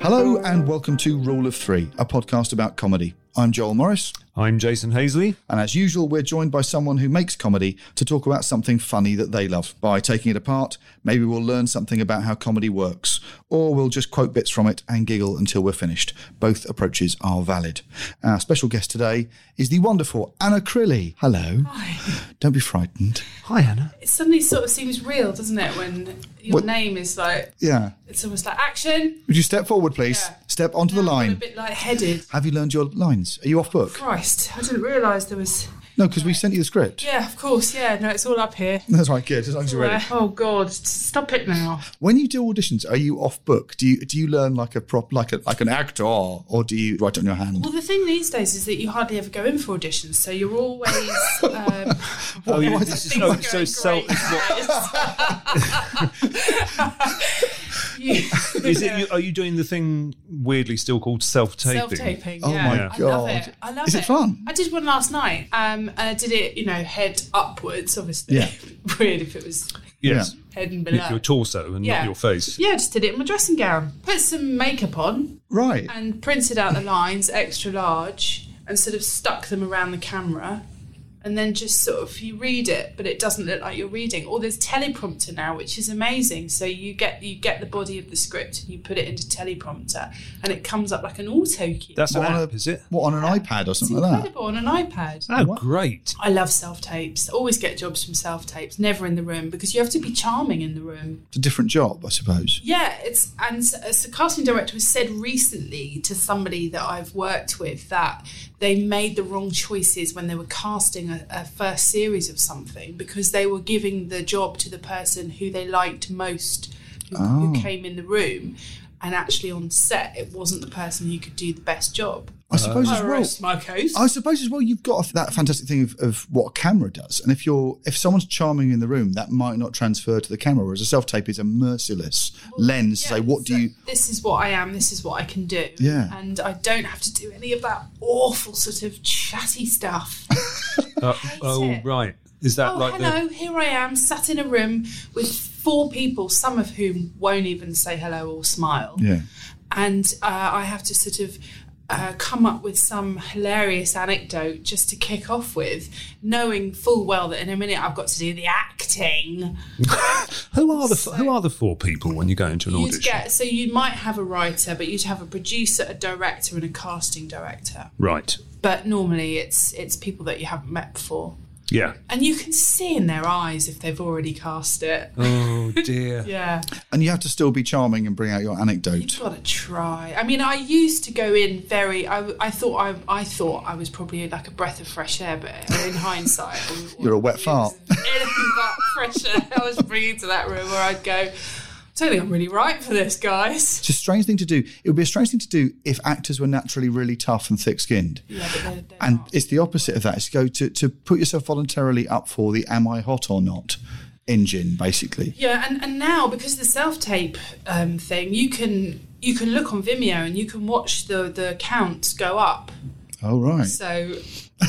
Hello, and welcome to Rule of Three, a podcast about comedy. I'm Joel Morris, I'm Jason Hazeley. and as usual, we're joined by someone who makes comedy to talk about something funny that they love. By taking it apart, maybe we'll learn something about how comedy works, or we'll just quote bits from it and giggle until we're finished. Both approaches are valid. Our special guest today is the wonderful Anna Crilly. Hello. Hi. Don't be frightened. Hi, Anna. it suddenly sort of seems real, doesn't it? When your What- name is like, Yeah. it's almost like action. Would you step forward, please? Yeah. Step onto the Now I'm line. A bit light-headed. Have you learned your lines? Are you off book? Christ, I didn't realise there was. No, because we sent you the script. Yeah, of course. Yeah, no, it's all up here. That's right, good. As long as you're ready. Oh God, stop it now. When you do auditions, are you off book? Do you do you learn like a prop, like a like an actor, or do you write it on your hand? Well, the thing these days is that you hardly ever go in for auditions, so you're always. Um, Oh, why this is so, so self. great. You- Is it? You, are you doing the thing weirdly still called self-taping? Self-taping. Oh yeah. my I love God. it. I love Is it fun? I did one last night, um, and I did it, you know, head upwards. Obviously, Yeah. weird if it was Yes. head and below. Your torso and Yeah. not your face. Yeah, I just did it in my dressing gown. Put some makeup on Right. and printed out the lines extra large and sort of stuck them around the camera. And then just sort of you read it, but it doesn't look like you're reading. Or there's teleprompter now, which is amazing. So you get you get the body of the script and you put it into teleprompter, and it comes up like an auto cue. That's What on app, is it? What on an iPad or it's something like that? incredible on an iPad. Oh, great. I love self tapes. Always get jobs from self tapes. Never in the room because you have to be charming in the room. It's a different job, I suppose. Yeah, it's and s- as a casting director has said recently to somebody that I've worked with that they made the wrong choices when they were casting a, a first series of something because they were giving the job to the person who they liked most, who, who ah. came in the room, and actually on set it wasn't the person who could do the best job. I suppose as well. my case. I suppose as well, you've got that fantastic thing of, of what a camera does, and if you're if someone's charming in the room, that might not transfer to the camera. Whereas a self tape is a merciless lens to say, what do you? This is what I am. This is what I can do. Yeah. and I don't have to do any of that awful sort of chatty stuff. Uh, oh, it. right. Is that oh, like hello, here I am, sat in a room with four people, some of whom won't even say hello or smile. Yeah. And uh, I have to sort of uh, come up with some hilarious anecdote just to kick off with, knowing full well that in a minute I've got to do the acting. Who are the Who are the four people when you go into an audition? get so you might have a writer, but you'd have a producer, a director, and a casting director. Right. But normally it's it's people that you haven't met before. Yeah. And you can see in their eyes if they've already cast it. Oh dear. Yeah. And you have to still be charming and bring out your anecdote. You've got to try. I mean, I used to go in very. I, I thought I, I thought I was probably like a breath of fresh air, but in hindsight, I was- You're a wet fart. was Anything but fresh air. I was bringing to that room where I'd go. I think I'm really right for this, guys. It's a strange thing to do. It would be a strange thing to do if actors were naturally really tough and thick skinned. Yeah, but they're, they're And not. it's the opposite of that. It's to go to, to put yourself voluntarily up for the am I hot or not engine, basically. Yeah, and, and now because of the self tape um, thing, you can you can look on Vimeo and you can watch the the counts go up. Oh, right. So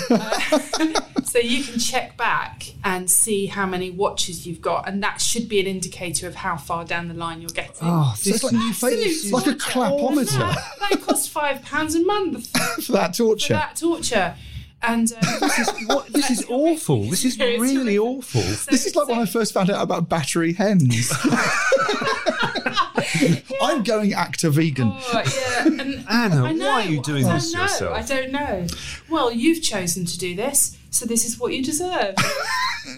uh, so you can check back and see how many watches you've got, and that should be an indicator of how far down the line you're getting. Oh, So it's like, Absolute it's like a clapometer That, that costs five pounds a month for for that torture. For that torture. And um, What, this is awful. This is really awful. So- This is like when I first found out about battery hens. I'm going actor vegan. Oh, yeah. And Anna, know, why are you doing I this to don't know, yourself? I don't know. Well, you've chosen to do this, so this is what you deserve.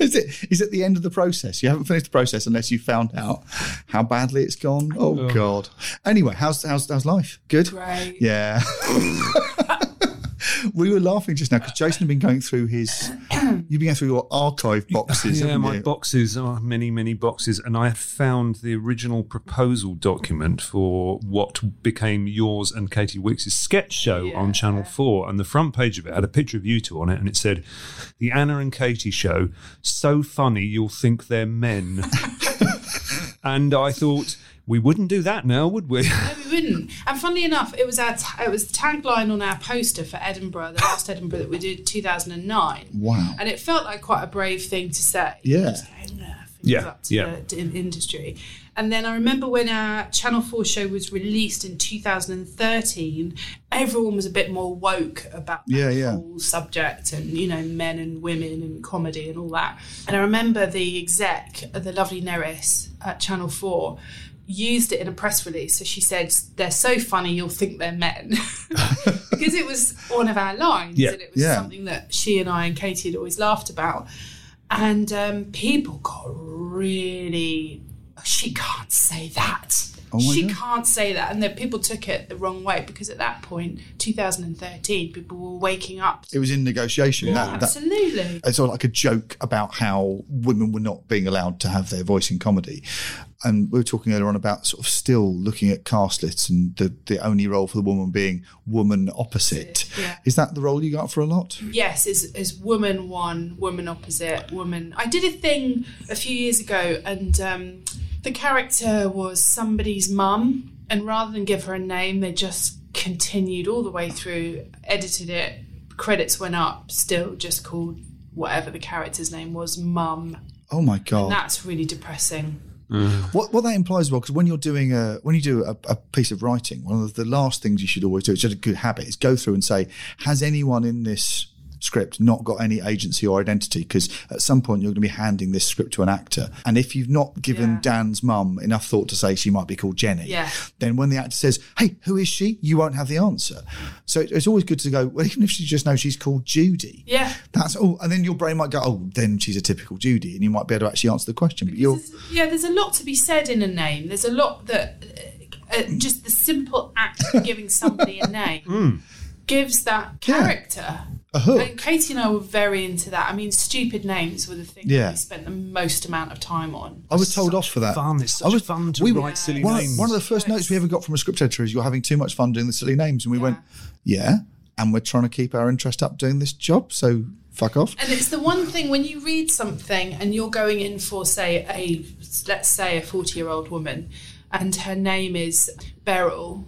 Is it is it the end of the process? You haven't finished the process unless you found out how badly it's gone. Oh, oh. God. Anyway, how's how's how's life? Good. Great. Yeah. we were laughing just now because Jason had been going through his. You've been going through your archive boxes. Yeah, my you? boxes are many, many boxes, and I found the original proposal document for what became yours and Katy Wix' sketch show on Channel Four, and the front page of it had a picture of you two on it, and it said, "The Anna and Katy show, so funny you'll think they're men." and I thought we wouldn't do that now, would we? No, we wouldn't. And funnily enough, it was our ta- it was the tagline on our poster for Edinburgh, the last Edinburgh that we did, 2009. Wow. And it felt like quite a brave thing to say. Yeah. Just going, "Nah, things Yeah, up to yeah. the to in- industry. And then I remember when our Channel 4 show was released in 2013, everyone was a bit more woke about the Yeah, yeah. whole subject and, you know, men and women and comedy and all that. And I remember the exec, the lovely Neris at Channel 4, used it in a press release. So she said, they're so funny, you'll think they're men. because it was one of our lines Yeah. and it was Yeah. something that she and I and Katy had always laughed about. And um, people got really, she can't say that. Oh she God. can't say that. And then people took it the wrong way because at that point, 2013, people were waking up. It was in negotiation. that, that, Absolutely. it's sort of like a joke about how women were not being allowed to have their voice in comedy. And we were talking earlier on about sort of still looking at cast lists and the, the only role for the woman being woman opposite. Yeah. Is that the role you got for a lot? yes, is is woman one, woman opposite, woman. I did a thing a few years ago, and um, the character was somebody's mum, and rather than give her a name, they just continued all the way through, edited it, credits went up, still just called whatever the character's name was, mum. Oh my God. That's really depressing. Mm. What what that implies well, because when you're doing a when you do a, a piece of writing, one of the last things you should always do, it's just a good habit, is go through and say, has anyone in this script not got any agency or identity? Because at some point you're going to be handing this script to an actor, and if you've not given Yeah. Dan's mum enough thought to say she might be called Jenny, Yeah. then when the actor says, "Hey, who is she?" you won't have the answer. So it's always good to go. Well, even if she just knows she's called Judy, Yeah. that's all. And then your brain might go, "Oh, then she's a typical Judy," and you might be able to actually answer the question. But you're There's- yeah, there's a lot to be said in a name. There's a lot that uh, uh, just the simple act of giving somebody a name gives that Yeah. Character a hook. And Katy and I were very into that. I mean, stupid names were the thing Yeah. that we spent the most amount of time on. I was told off for that. fun. It's I was, fun to we, write silly one, names. One of the first notes we ever got from a script editor is you're having too much fun doing the silly names. And we went, yeah, and we're trying to keep our interest up doing this job. So fuck off. And it's the one thing when you read something and you're going in for, say, a let's say a 40 year old woman, and her name is Beryl.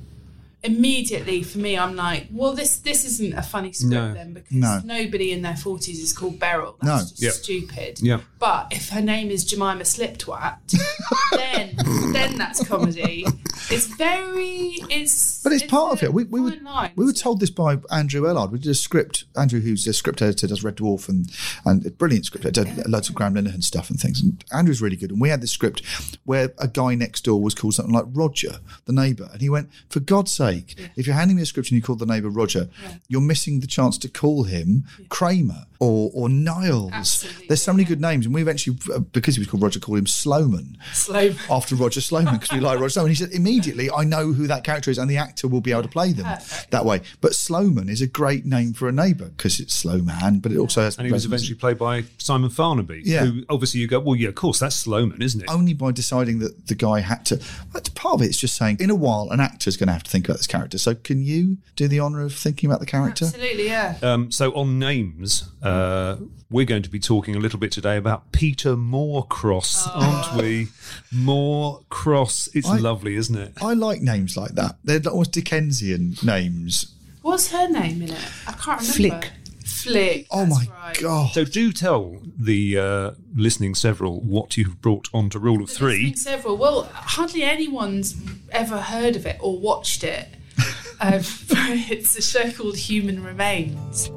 Immediately for me, I'm like, well, this this isn't a funny script No. then because No. nobody in their 40s is called Beryl. That's No. just Yep. stupid. Yep. But if her name is Jemima Sliptwat, then then that's comedy. It's very it's But it's, It's part a of it. We, we, were, line, we were told this by Andrew Ellard. We did a script. Andrew, who's a script editor, does Red Dwarf and and a brilliant script. editor, loads of Graham Linehan stuff and things. And Andrew's really good. And we had this script where a guy next door was called something like Roger, the neighbour, and he went, "For God's sake, if you're handing me a script and you call the neighbour Roger, you're missing the chance to call him Kramer or or Niles. Absolutely, There's so many good names, and we eventually, uh, because he was called Roger, called him Slowman Slow. after Roger Sloman because we like Roger Sloman. He said immediately, I know who that character is, and the actor will be able to play them that way. But Sloman is a great name for a neighbour because it's slow man, but it also has. And he was resonance. eventually played by Simon Farnaby. Yeah. Who obviously you go, well, yeah, of course, that's Sloman, isn't it? only by deciding that the guy had to. But part of it is just saying, in a while, an actor's going to have to think about this character. So can you do the honour of thinking about the character? Absolutely, yeah. Um, so on names, uh, we're going to be talking a little bit today about Peter Moorcross, aren't we? Moorcross. It's I- lovely, isn't it? I like names like that. They're almost Dickensian names. What's her name in it? I can't remember. Flick. Flick. Oh my right. god! So do tell the uh, listening several what you've brought onto Rule of There's Three. been several. Well, hardly anyone's ever heard of it or watched it. Um, it's a show called Human Remains.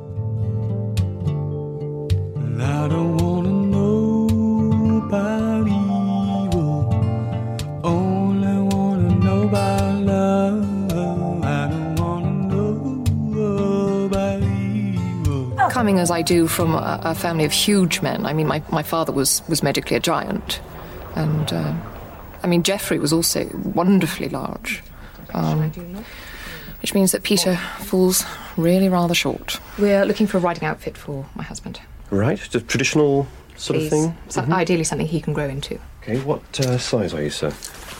I don't wanna know Coming as I do from a, a family of huge men, I mean, my, my father was, was medically a giant. And, uh, I mean, Geoffrey was also wonderfully large. Um, which means that Peter falls really rather short. We're looking for a riding outfit for my husband. Right, the traditional sort Please. of thing. So- Ideally, something he can grow into. Okay, what uh, size are you, sir?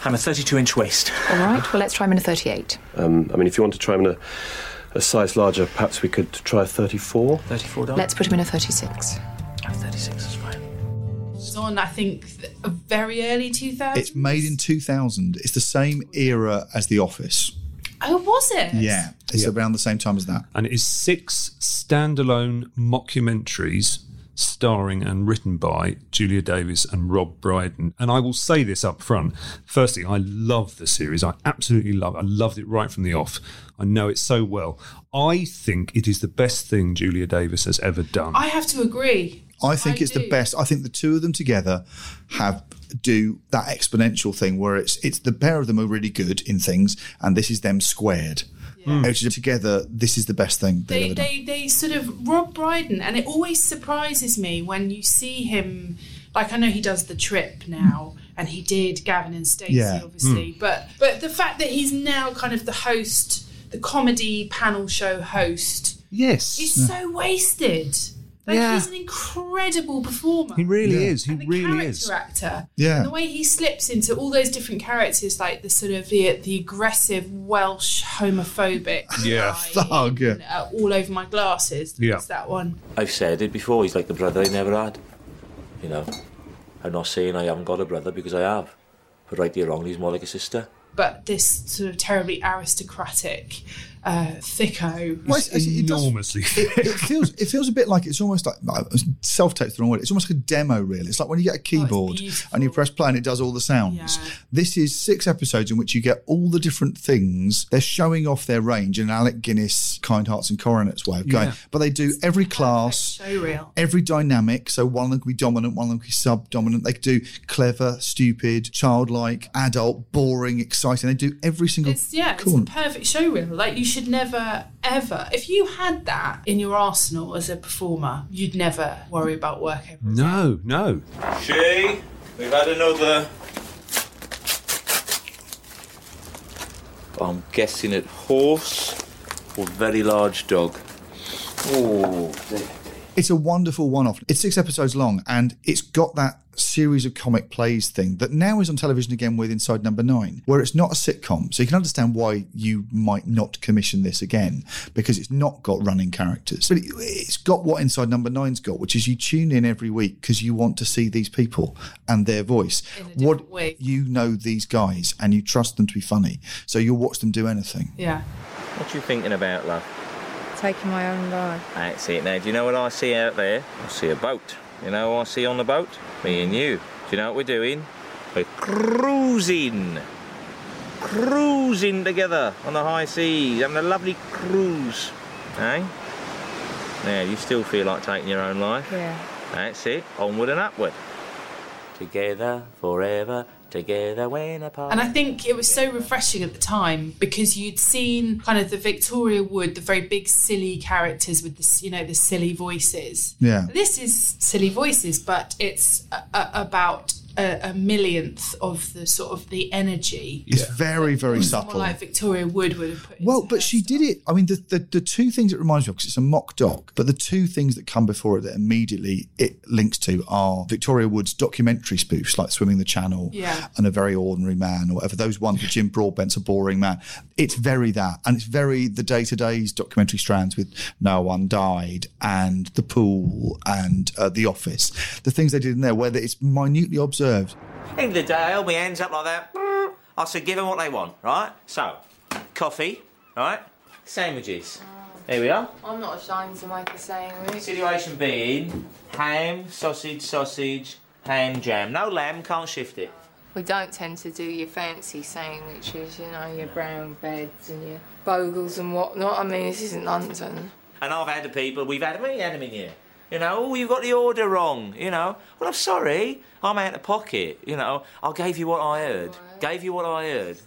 I'm a 32 inch waist. All right, well, let's try him in a 38. Um, I mean, if you want to try him in a, a size larger, perhaps we could try a 34. 34 dollars. Let's put him in a 36. Oh, 36 is fine. It's on, I think, a very early 2000s. It's made in 2000. It's the same era as The Office. Oh, was it? Yeah, it's around the same time as that. and it is six standalone mockumentaries starring and written by Julia Davis and Rob Brydon. And I will say this up front. Firstly, I love the series. I absolutely love it. I loved it right from the off. I know it so well. I think it is the best thing Julia Davis has ever done. I have to agree. I think I it's the best. I think the two of them together have do that exponential thing where it's it's the pair of them are really good in things, and this is them squared. Which is mm. together, this is the best thing they've They, they, they sort of Rob Brydon, and it always surprises me when you see him. Like I know he does the trip now, and he did Gavin and Stacey, Yeah. obviously. Mm. But but the fact that he's now kind of the host, the comedy panel show host, yes. is so wasted. Like Yeah. he's an incredible performer. He really Yeah. is. He and the really character is. actor. Yeah. And the way he slips into all those different characters, like the sort of the, the aggressive Welsh homophobic Yeah. Thug, yeah. in, uh, all over my glasses. Yeah. It's that one. I've said it before, he's like the brother I never had. You know, I'm not saying I haven't got a brother because I have. But rightly or wrongly, he's more like a sister. But this sort of terribly aristocratic uh, thicko. Well, it's- it's- it does- Enormously. it, it feels it feels a bit like it's almost like self tape's the wrong word. It's almost like a demo, really. It's like when you get a keyboard beautiful. and you press play and it does all the sounds. Yeah. This is six episodes in which you get all the different things. They're showing off their range in Alec Guinness, Kind Hearts and Coronets way of going. Yeah. But they do every class. Reel. Every dynamic, so one of them can be dominant, one of them can be sub-dominant. They could do clever, stupid, childlike, adult, boring, exciting. They do every single. It's yeah, cool. it's a perfect show reel. Like you should never ever if you had that in your arsenal as a performer, you'd never worry about work ever. again. no, no. Shay, we've had another. I'm guessing it horse or very large dog. Oh, It's a wonderful one-off. It's six episodes long, and it's got that series of comic plays thing that now is on television again with Inside Number Nine, where it's not a sitcom. So you can understand why you might not commission this again because it's not got running characters, but it, it's got what Inside Number Nine's got, which is you tune in every week because you want to see these people and their voice. In a what way. you know these guys and you trust them to be funny, so you'll watch them do anything. Yeah. what are you thinking about, love? Taking my own ride. That's it. Now, do you know what I see out there? I see a boat. You know what I see on the boat? Me and you. Do you know what we're doing? We're cruising. cruising together on the high seas, having a lovely cruise. Eh? Now, you still feel like taking your own life. Yeah. That's it. Onward and upward. Together, forever, together when apart. And I think it was so refreshing at the time because you'd seen kind of the Victoria Wood, the very big silly characters with the you know the silly voices. Yeah. This is silly voices, but it's a, a, about a, a millionth of the sort of the energy. It's very, very subtle. like Victoria Wood would have put. Well, but she did it. I mean, the, the, the two things it reminds me of, because it's a mock doc, but the two things that come before it that immediately it links to are Victoria Wood's documentary spoofs, like Swimming the Channel Yeah. and A Very Ordinary Man, or whatever. Those ones with Jim Broadbent's A Boring Man. It's very that. And it's very the day to days documentary strands with No One Died and The Pool and uh, The Office. The things they did in there, where it's minutely observed. End of the day, I hold my hands up like that. I said, give them what they want, right? So, coffee, right? Sandwiches. Here we are. I'm not ashamed to make a sandwich. Situation being ham, sausage, sausage, ham, jam. No lamb, can't shift it. We don't tend to do your fancy sandwiches, you know, your brown beds and your bogles and whatnot. I mean, this isn't London. And I've had the people, we've had them, we had them in here. You know, oh, you got the order wrong. You know, well, I'm sorry, I'm out of pocket. You know, I gave you what I heard. Gave you what I heard.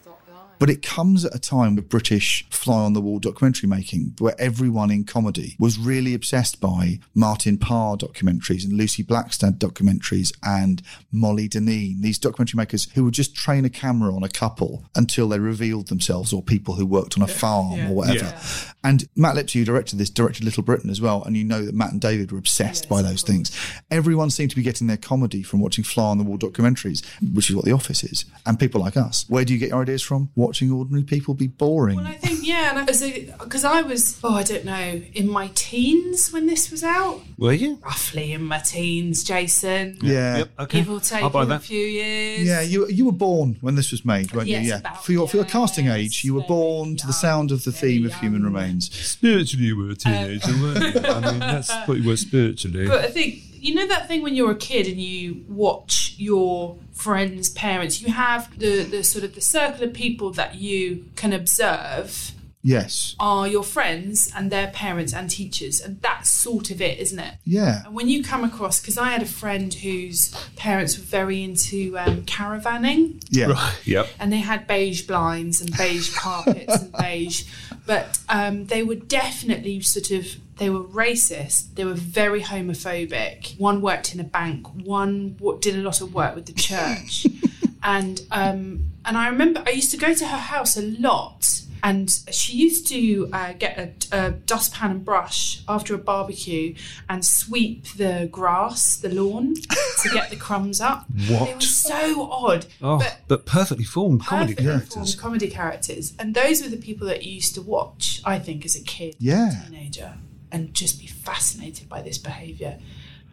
But it comes at a time with British fly on the wall documentary making where everyone in comedy was really obsessed by Martin Parr documentaries and Lucy Blakstad documentaries and Molly Dineen, these documentary makers who would just train a camera on a couple until they revealed themselves or people who worked on a farm Yeah. or whatever. Yeah. And Matt Lipsey, who directed this, directed Little Britain as well. And you know that Matt and David were obsessed by those things. Everyone seemed to be getting their comedy from watching fly on the wall documentaries, which is what The Office is. And people like us. Where do you get your ideas from? Watching ordinary people be boring. Well, I think yeah, because I was oh I don't know in my teens when this was out. Were you? Roughly in my teens, Jason. Yeah. Yep, okay. Give or take I'll buy a that. few years. Yeah, you you were born when this was made, weren't Yes, you? Yeah. about- for your for your casting age, you were born to the sound of the theme of Human Remains. Spiritually, you were a teenager, uh, weren't you? I mean, that's what you were spiritually. But I think you know that thing when you're a kid and you watch your friends' parents. You have the the sort of the circle of people that you can observe Yes. are your friends and their parents and teachers, and that's sort of it, isn't it? Yeah. And when you come across, because I had a friend whose parents were very into um, caravanning, Yeah. Right. Yep. and they had beige blinds and beige carpets and beige, but um, they were definitely sort of they were racist. They were very homophobic. One worked in a bank. One w- did a lot of work with the church, and um, and I remember I used to go to her house a lot. And she used to uh, get a, a dustpan and brush after a barbecue and sweep the grass, the lawn, to get the crumbs up. What? It was so odd. Oh, but but, perfectly formed comedy perfectly characters. formed comedy characters. And those were the people that you used to watch, I think, as a kid, Yeah. teenager, and just be fascinated by this behaviour.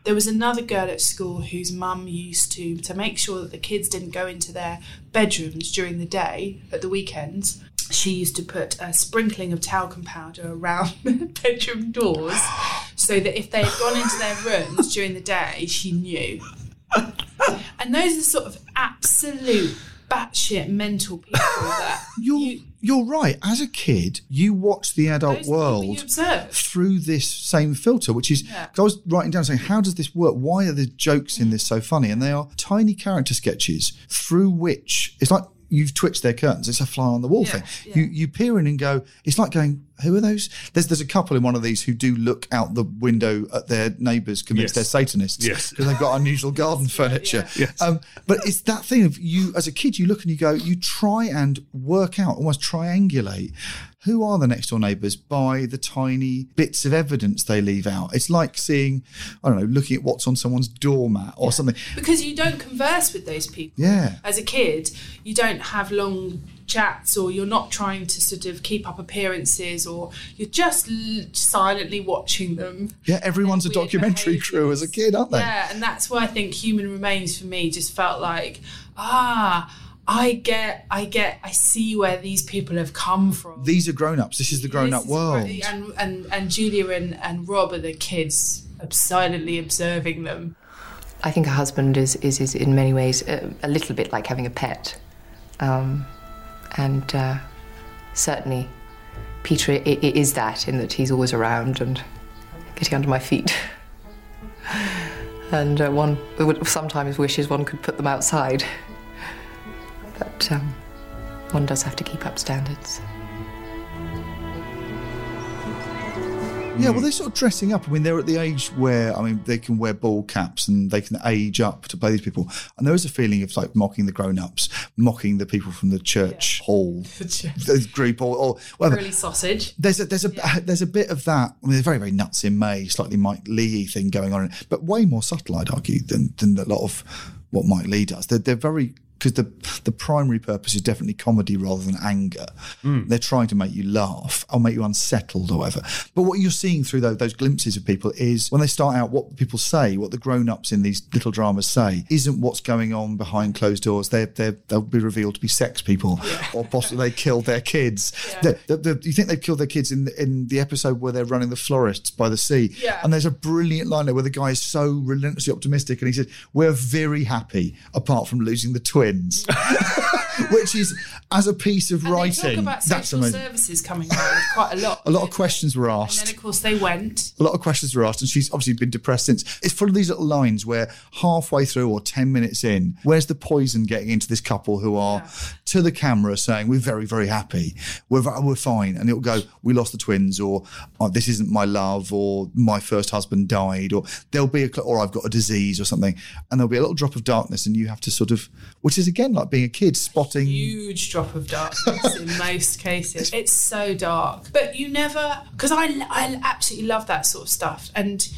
There was another girl at school whose mum used to, to make sure that the kids didn't go into their bedrooms during the day, at the weekends, she used to put a sprinkling of talcum powder around the bedroom doors so that if they had gone into their rooms during the day, she knew. And those are the sort of absolute batshit mental people that You're you're right. As a kid, you watch the adult Those are the people world through this same filter, which is Yeah. I was writing down saying, how does this work? Why are the jokes in this so funny? And they are tiny character sketches through which it's like you've twitched their curtains. It's a fly on the wall Yeah, thing. yeah. You you peer in and go. It's like going. Who are those? There's there's a couple in one of these who do look out the window at their neighbours, convinced Yes. they're Satanists, Yes. because they've got unusual garden furniture. Yes. Um, but it's that thing of you as a kid, you look and you go, you try and work out, almost triangulate who are the next door neighbours by the tiny bits of evidence they leave out. It's like seeing, I don't know, looking at what's on someone's doormat or something. because you don't converse with those people. Yeah. As a kid, you don't have long chats or you're not trying to sort of keep up appearances or you're just l- silently watching them. Yeah, everyone's a Weird documentary crew as a kid, aren't they? Yeah, and that's why I think Human Remains for me just felt like, ah, I get, I get, I see where these people have come from. These are grown ups. This is the grown up world. great. And, and, and Julia and, and Rob are the kids silently observing them. I think a husband is, is, is in many ways a, a little bit like having a pet. Um, And uh, certainly, Peter is that in that he's always around and getting under my feet. and uh, one would sometimes wishes one could put them outside. But um, one does have to keep up standards. Yeah, well, hmm. they're sort of dressing up. I mean, they're at the age where, I mean, they can wear ball caps and they can age up to play these people. And there is a feeling of like mocking the grown ups, mocking the people from the church hall the group or, or whatever. Really sausage. There's a there's a there's a bit of that. I mean, they're very very nuts in May, slightly Mike Leigh thing going on, but way more subtle, I'd argue, than than a lot of what Mike Leigh does. They're they're very because the the primary purpose is definitely comedy rather than anger. Hmm. They're trying to make you laugh or make you unsettled or whatever. But what you're seeing through those, those glimpses of people is when they start out, what people say, what the grown ups in these little dramas say, isn't what's going on behind closed doors. They're, they're, they'll be revealed to be sex people or possibly they killed their kids. The- the- the- you think they've killed their kids in, in the episode where they're running the florists by the sea. Yeah. And there's a brilliant line there where the guy is so relentlessly optimistic and he says, We're very happy apart from losing the twins. Which is, as a piece of And writing, they talk about that's social amazing. services coming around quite a lot. A lot of questions were And asked. then, of course, they went. A lot of questions were asked, and she's obviously been depressed since. It's full of these little lines where halfway through or 10 minutes in, where's the poison getting into this couple who are to the camera saying, We're very, very happy. We're, we're fine. And it'll go, We lost the twins, or oh, This isn't my love, or My first husband died, or there'll be a, or I've got a disease or something. And there'll be a little drop of darkness, and you have to sort of, which is again like being a kid, spotting. Huge drop of darkness in most cases. It's so dark, but you never because I I absolutely love that sort of stuff and.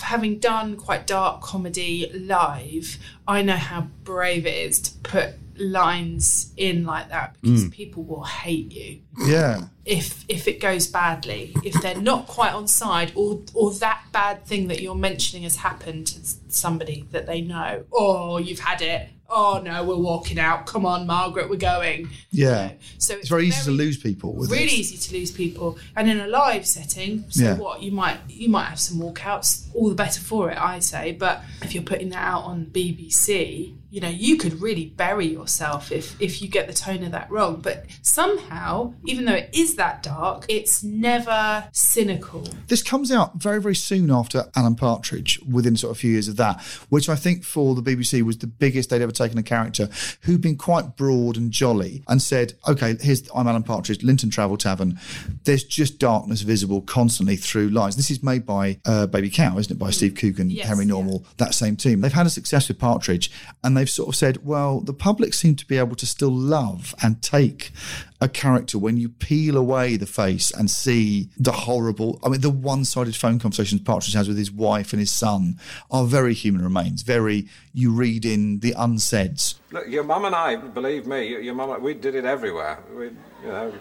Having done quite dark comedy live, I know how brave it is to put lines in like that because Mm. people will hate you Yeah. if if it goes badly, if they're not quite on side, or or that bad thing that you're mentioning has happened to somebody that they know. or you've had it. Oh no, we're walking out. Come on, Margaret, we're going. Yeah. So it's very easy to lose people with really this. easy to lose people, and in a live setting, so Yeah. what you might you might have some walkouts. All the better for it, I say. But if you're putting that out on BBC, you know you could really bury yourself if if you get the tone of that wrong. But somehow, even though it is that dark, it's never cynical. This comes out very, very soon after Alan Partridge, within sort of a few years of that, which I think for the BBC was the biggest they'd ever taken a character who'd been quite broad and jolly and said, okay, here's, I'm Alan Partridge, Linton Travel Tavern. There's just darkness visible constantly through lines. This is made by uh, Baby Cow, isn't it? By Steve Coogan, Yes, Henry Normal, that same team. They've had a success with Partridge and they've sort of said, well, the public seem to be able to still love and take a character when you peel away the face and see the horrible I mean the one-sided phone conversations Partridge has with his wife and his son are very human remains very you read in the unsaids Look, your mum and I, believe me, your- mum, we did it everywhere. We, you know,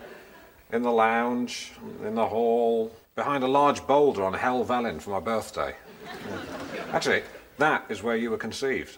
in the lounge, in the hall, behind a large boulder on Helvellyn for my birthday. Actually, that is where you were conceived.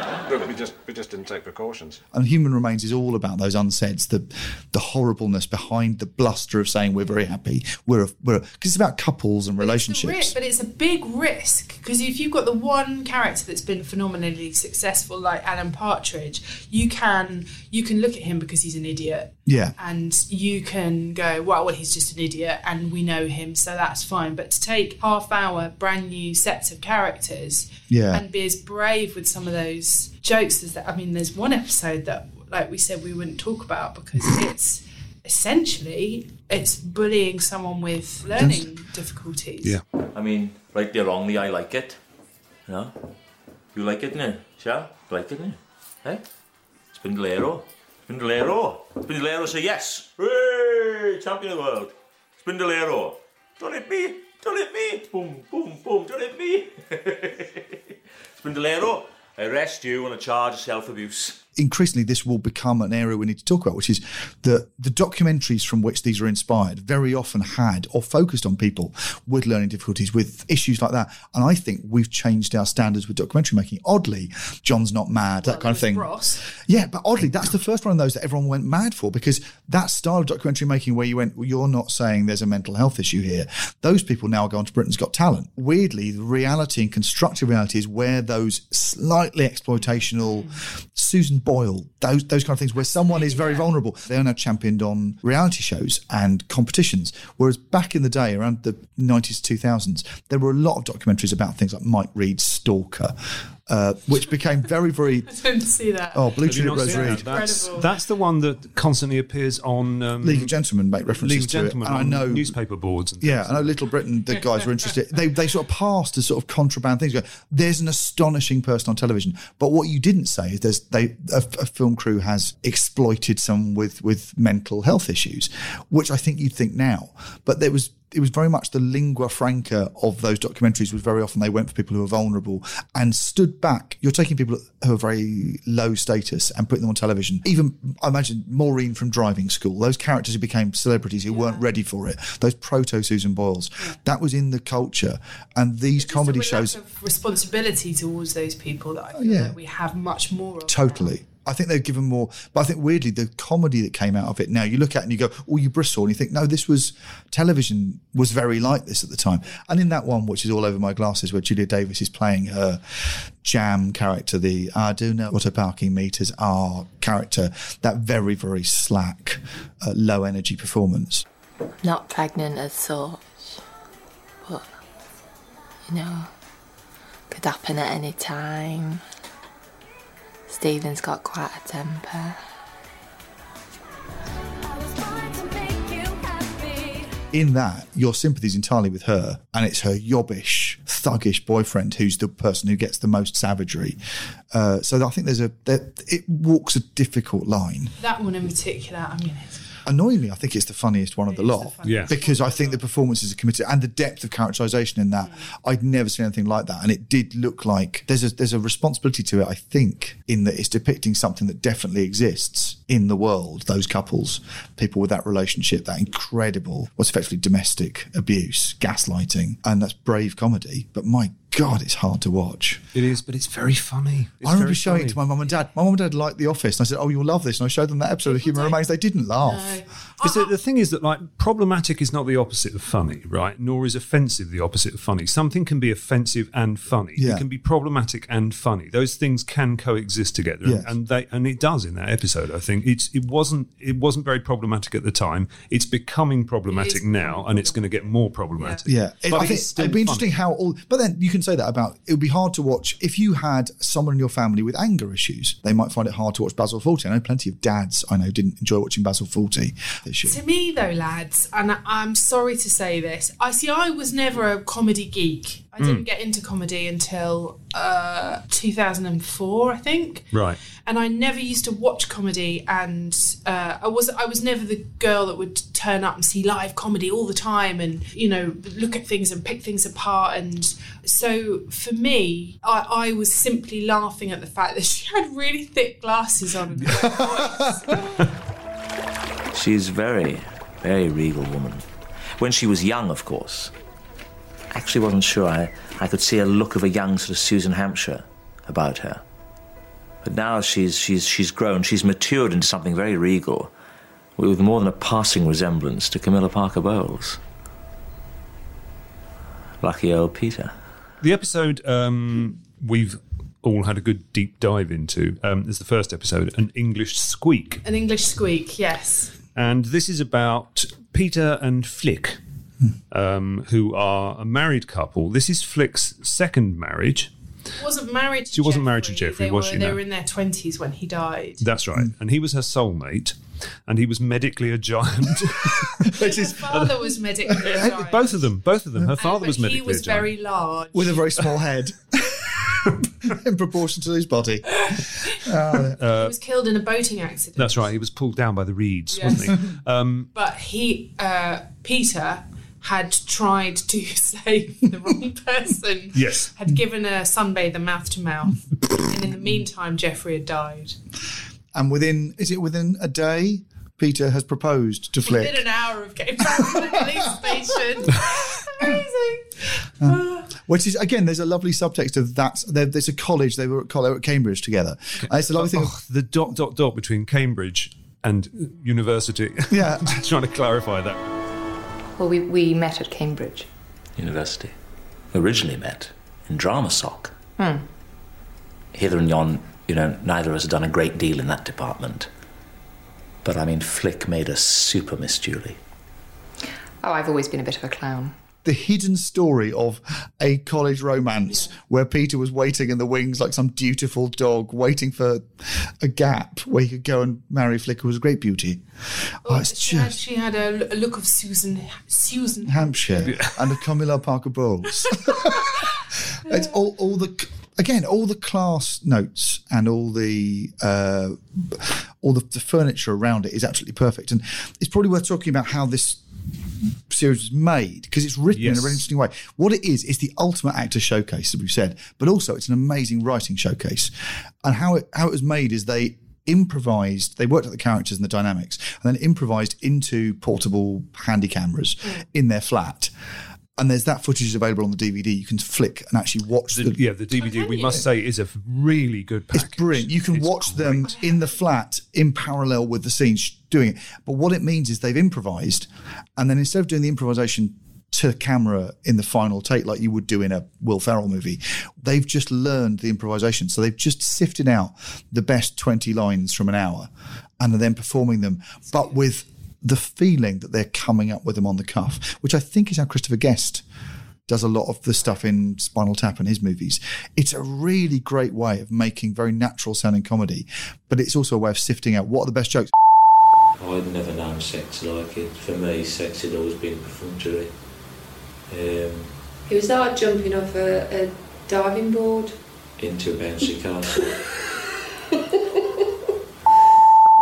Look, we just we just didn't take precautions. and human remains is all about those unsaids the the horribleness behind the bluster of saying we're very happy we're we're because it's about couples and Ri- relationships but it's a big risk because if you've got the one character that's been phenomenally successful, like Alan Partridge, you can you can look at him because he's an idiot, yeah and you can go, well, well, he's just an idiot, and we know him, so that's fine. But to take half hour brand new sets of characters, Yeah. and be as brave with some of those jokes is that. I mean, there's one episode that, like we said, we wouldn't talk about because it's essentially it's bullying someone with learning difficulties. Yeah. I mean, rightly or wrongly, I like it. You know? You like it, no? Shall? You like it, no? Eh? Spindlero. Spindlero. Spindlero say yes. Hooray! Champion of the world. Spindlero. Don't hit me. Don't hit me. Boom, boom, boom. Don't hit me. Spindlero, I arrest you on a charge of self-abuse. Increasingly this will become an area we need to talk about, which is that the documentaries from which these are inspired very often had or focused on people with learning difficulties, with issues like that. And I think we've changed our standards with documentary making. Oddly, John's not mad, that kind of thing. Ross. Yeah, but oddly, that's the first one of those that everyone went mad for because that style of documentary making where you went, well, you're not saying there's a mental health issue here. Those people now go on to Britain's Got Talent. Weirdly, the reality and constructive reality is where those slightly exploitational hmm. Susan spoil those those kind of things where someone is very vulnerable. They are now championed on reality shows and competitions. Whereas back in the day, around the nineties, two thousands, there were a lot of documentaries about things like Mike Read's Stalker, uh, which became very, very I didn't see that. oh blue Have tulip rose Read. That's, that's the one that constantly appears on um, League of Gentlemen make references League of to it, Gentlemen and I know newspaper boards. And Yeah, I know Little Britain, the guys were interested. They, they sort of passed as sort of contraband things. Go, There's an astonishing person on television. But what you didn't say is there's they a, a film crew has exploited someone with, with mental health issues, which I think you'd think now. But there was it was very much the lingua franca of those documentaries was very often they went for people who were vulnerable and stood back. You're taking people who are very low status and putting them on television. Even I imagine Maureen from Driving School, those characters who became celebrities who weren't ready for it, those proto Susan Boyles, that was in the culture. And these comedy a shows of responsibility towards those people that I oh, feel yeah. like we have much more of. Totally. I think they've given more, but I think weirdly the comedy that came out of it now, you look at it and you go, oh, you bristle, and you think, no, this was television was very like this at the time. And in that one, which is all over my glasses, where Julia Davis is playing her jam character, the I do know what a parking meters are character, that very, very slack, uh, low energy performance. Not pregnant as such, but you know, could happen at any time. Stephen's got quite a temper. in that, your sympathy's entirely with her, and it's her yobbish, thuggish boyfriend who's the person who gets the most savagery. Uh, so I think there's a there, it walks a difficult line. That one in particular, I mean, it's Annoyingly, I think it's the funniest one of the lot. Yeah. Because I think the performances are committed and the depth of characterization in that, I'd never seen anything like that. And it did look like there's a there's a responsibility to it, I think, in that it's depicting something that definitely exists in the world, those couples, people with that relationship, that incredible what's effectively domestic abuse, gaslighting, and that's brave comedy. But my God, it's hard to watch. It is, but it's very funny. It's I remember very showing funny. it to my mum and dad. My mum and dad liked The Office, and I said, "Oh, you'll love this." And I showed them that episode of Human Remains. They didn't laugh. Because the, the thing is that like problematic is not the opposite of funny, right? Nor is offensive the opposite of funny. Something can be offensive and funny. Yeah. It can be problematic and funny. Those things can coexist together, Yes. and they and it does in that episode. I think it's it wasn't it wasn't very problematic at the time. It's becoming problematic now, and it's going to get more problematic. Yeah, it, But I think it's still it'd be funny. interesting how all. But then you can say that about it would be hard to watch if you had someone in your family with anger issues. They might find it hard to watch Basil Fawlty. I know plenty of dads I know didn't enjoy watching Basil Fawlty. This year. To me, though, lads, and I'm sorry to say this, I see. I was never a comedy geek. I didn't Mm. get into comedy until uh, 2004, I think. Right. And I never used to watch comedy, and uh, I was I was never the girl that would turn up and see live comedy all the time, and you know look at things and pick things apart. And so for me, I, I was simply laughing at the fact that she had really thick glasses on. And She's very, very regal woman. When she was young, of course. Actually, wasn't sure I, I could see a look of a young sort of Susan Hampshire about her. But now she's she's she's grown. She's matured into something very regal, with more than a passing resemblance to Camilla Parker Bowles. Lucky old Peter. The episode um, we've all had a good deep dive into um, is the first episode, an English squeak. An English squeak, yes. And this is about Peter and Flick, um, who are a married couple. This is Flick's second marriage. wasn't married to She wasn't married to Jeffrey, they was were, she? They No. were in their 20s when he died. That's right. And he was her soulmate, and he was medically a giant. His father was medically a giant. both of them, both of them. Her Uh, father but was medically He was a giant. very large. with a very small head in proportion to his body. Uh, he was killed in a boating accident. That's right. He was pulled down by the reeds, Yes. wasn't he? Um, But he, uh, Peter, had tried to save the wrong person. Yes. Had given a sunbather mouth to mouth. and in the meantime, Jeffrey had died. and within is it within a day? Peter has proposed to Flick. Within an hour of getting back to the police station. Amazing. Uh, which is again, there's a lovely subtext of that. There, there's a college. They were at, coll- they were at Cambridge together. And uh, it's a lovely thing. oh, the dot dot dot between Cambridge and university. Yeah. Just trying to clarify that. Well, we, we met at Cambridge. University. Originally met in Drama Soc. Hmm. Hither and yon You know, neither of us have done a great deal in that department. But I mean, Flick made us super Miss Julie. Oh, I've always been a bit of a clown. The hidden story of a college romance where Peter was waiting in the wings like some dutiful dog, waiting for a gap where he could go and marry Flicker who was a great beauty. Oh, it's she, had, she had a, a look of Susan Susan Hampshire and a Camilla Parker Bowles. it's all, all the again all the class notes and all the uh, all the, the furniture around it is absolutely perfect, and it's probably worth talking about how this series was made because it's written in a really interesting way. What it is is the ultimate actor showcase, as we've said, but also it's an amazing writing showcase. And how it how it was made is they improvised they worked out the characters and the dynamics and then improvised into portable handy cameras mm. in their flat and there's that footage is available on the DVD you can flick and actually watch The, the, yeah, the DVD, we must say, is a really good package. it's brilliant. You can watch them in the flat in parallel with the scenes doing it. But what it means is they've improvised, and then instead of doing the improvisation to camera in the final take like you would do in a Will Ferrell movie, they've just learned the improvisation. So they've just sifted out the best 20 lines from an hour and are then performing them, but with the feeling that they're coming up with them on the cuff, which I think is how Christopher Guest does a lot of the stuff in Spinal Tap and his movies. It's a really great way of making very natural sounding comedy, but it's also a way of sifting out what are the best jokes. I'd never known sex like it. For me, sex had always been perfunctory. Um, It was like jumping off a, a diving board. into a bouncy castle.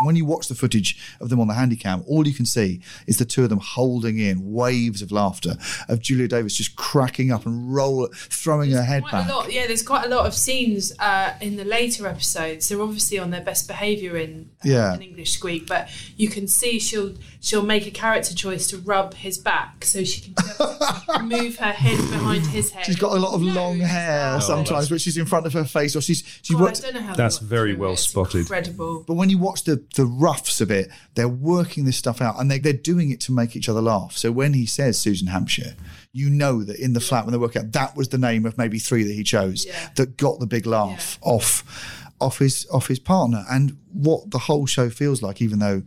When you watch the footage of them on the handycam, all you can see is the two of them holding in waves of laughter of Julia Davis just cracking up and roll, throwing her head back. a lot, yeah. There's quite a lot of scenes uh, in the later episodes. They're obviously on their best behaviour in Yeah. an English squeak, but you can see she'll she'll make a character choice to rub his back so she can just move her head behind his head. She's got a lot of long hair sometimes, which is in front of her face, or she's she God, I don't know how That's very well it. It's spotted. Incredible. But when you watch the the roughs of it, they're working this stuff out, and they, they're doing it to make each other laugh. So when he says Susan Hampshire, you know that in the flat when they work out that was the name of maybe three that he chose that got the big laugh off off his off his partner, and what the whole show feels like, even though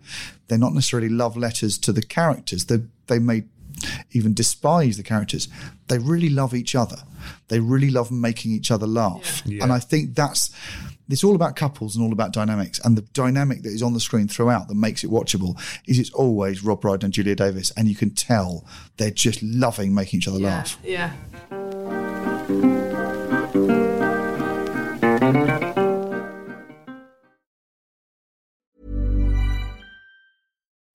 they're not necessarily love letters to the characters, they they may even despise the characters. They really love each other. They really love making each other laugh, Yeah. and I think that's it's all about couples and all about dynamics. And the dynamic that is on the screen throughout that makes it watchable is it's always Rob Brydon and Julia Davis, and you can tell they're just loving making each other Yeah, laugh. yeah.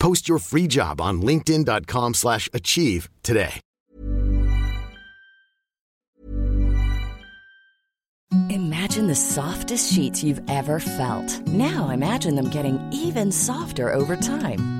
Post your free job on linkedin.com/achieve slash achieve today. Imagine the softest sheets you've ever felt. Now imagine them getting even softer over time.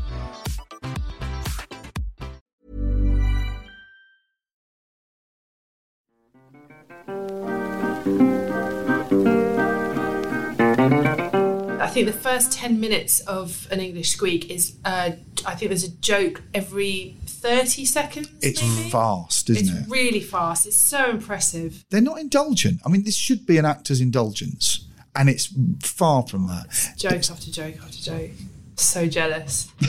Think the first 10 minutes of an English squeak is, uh, I think there's a joke every 30 seconds. It's fast, isn't it's it? really fast. It's so impressive. They're not indulgent. I mean, this should be an actor's indulgence, and it's far from that. Jokes after joke after joke. So jealous.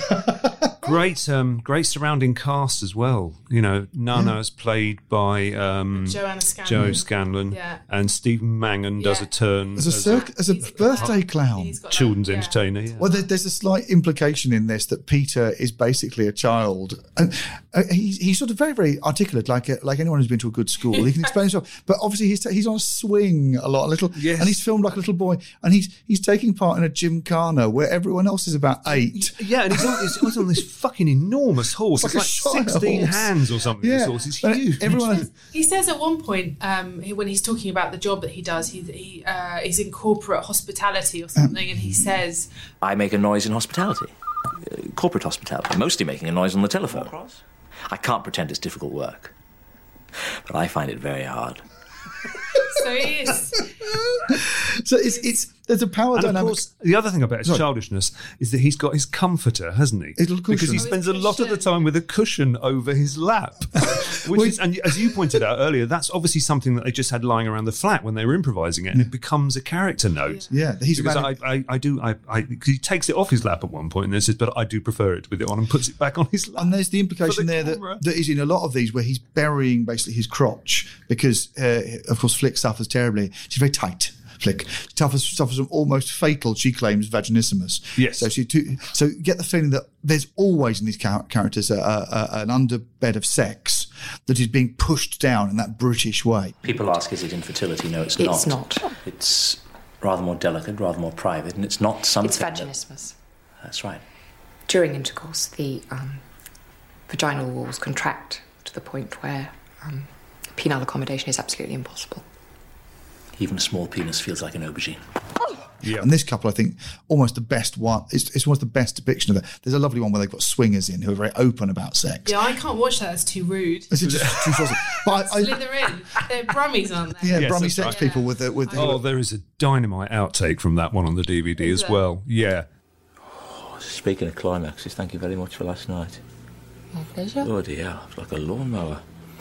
Great, um, great surrounding cast as well. You know, Nana is played by um, Joanna Scanlan. Jo Scanlan, Yeah. and Stephen Mangan does Yeah. a turn As a circ- as a birthday clown, children's entertainer. Yeah. Well, there, there's a slight implication in this that Peter is basically a child, and uh, he's, he's sort of very, very articulate, like a, like anyone who's been to a good school. He can explain himself, but obviously he's he's on a swing a lot, a little, Yes. and he's filmed like a little boy, and he's he's taking part in a gymkhana where everyone else is about eight. Yeah, and he's on, he's, he's on this fucking enormous horse. Like It's like, 16 horse. hands or something. This horse is huge. everyone- He says at one point, um, when he's talking about the job that he does, he, he uh, is in corporate hospitality or something, and he says, I make a noise in hospitality, uh, corporate hospitality, mostly making a noise on the telephone. I can't pretend it's difficult work, but I find it very hard. so he is. So it's it's there's a power And of dynamic. course, the other thing about his Sorry. childishness is that he's got his comforter, hasn't he? little Because he spends a lot of the time with a cushion over his lap. Which is, and as you pointed out earlier, that's obviously something that they just had lying around the flat when they were improvising it, and it becomes a character note. Yeah, he's because I, I, I do. I, I, 'cause he takes it off his lap at one point, and then says, "But I do prefer it with it on," and puts it back on his lap. And there's the implication there camera. that, that is in a lot of these where he's burying basically his crotch because, uh, of course, Flick suffers terribly. She's very tight. Flick suffers, suffers from almost fatal, she claims, vaginismus. Yes. So she too, so you get the feeling that there's always in these char- characters a, a, a, an underbed of sex that is being pushed down in that British way. People ask, is it infertility? No, it's, It's not. not. It's rather more delicate, rather more private, and it's not something. It's that- vaginismus. That's right. During intercourse, the um, vaginal walls contract to the point where um, penile accommodation is absolutely impossible. Even a small penis feels like an aubergine. Yeah. And this couple, I think, almost the best one. It's, it's almost the best depiction of that. There's a lovely one where they've got swingers in who are very open about sex. Yeah, I can't watch that. It's too rude. Is it just too saucy? But I, I, Slither in. They're brummies, aren't they? yeah, Yes, Brummy sex right. people with the with the, Oh, there is a dynamite outtake from that one on the DVD Is as there? well. Yeah. Speaking of climaxes, thank you very much for last night. My pleasure. Oh dear, it's like a lawnmower.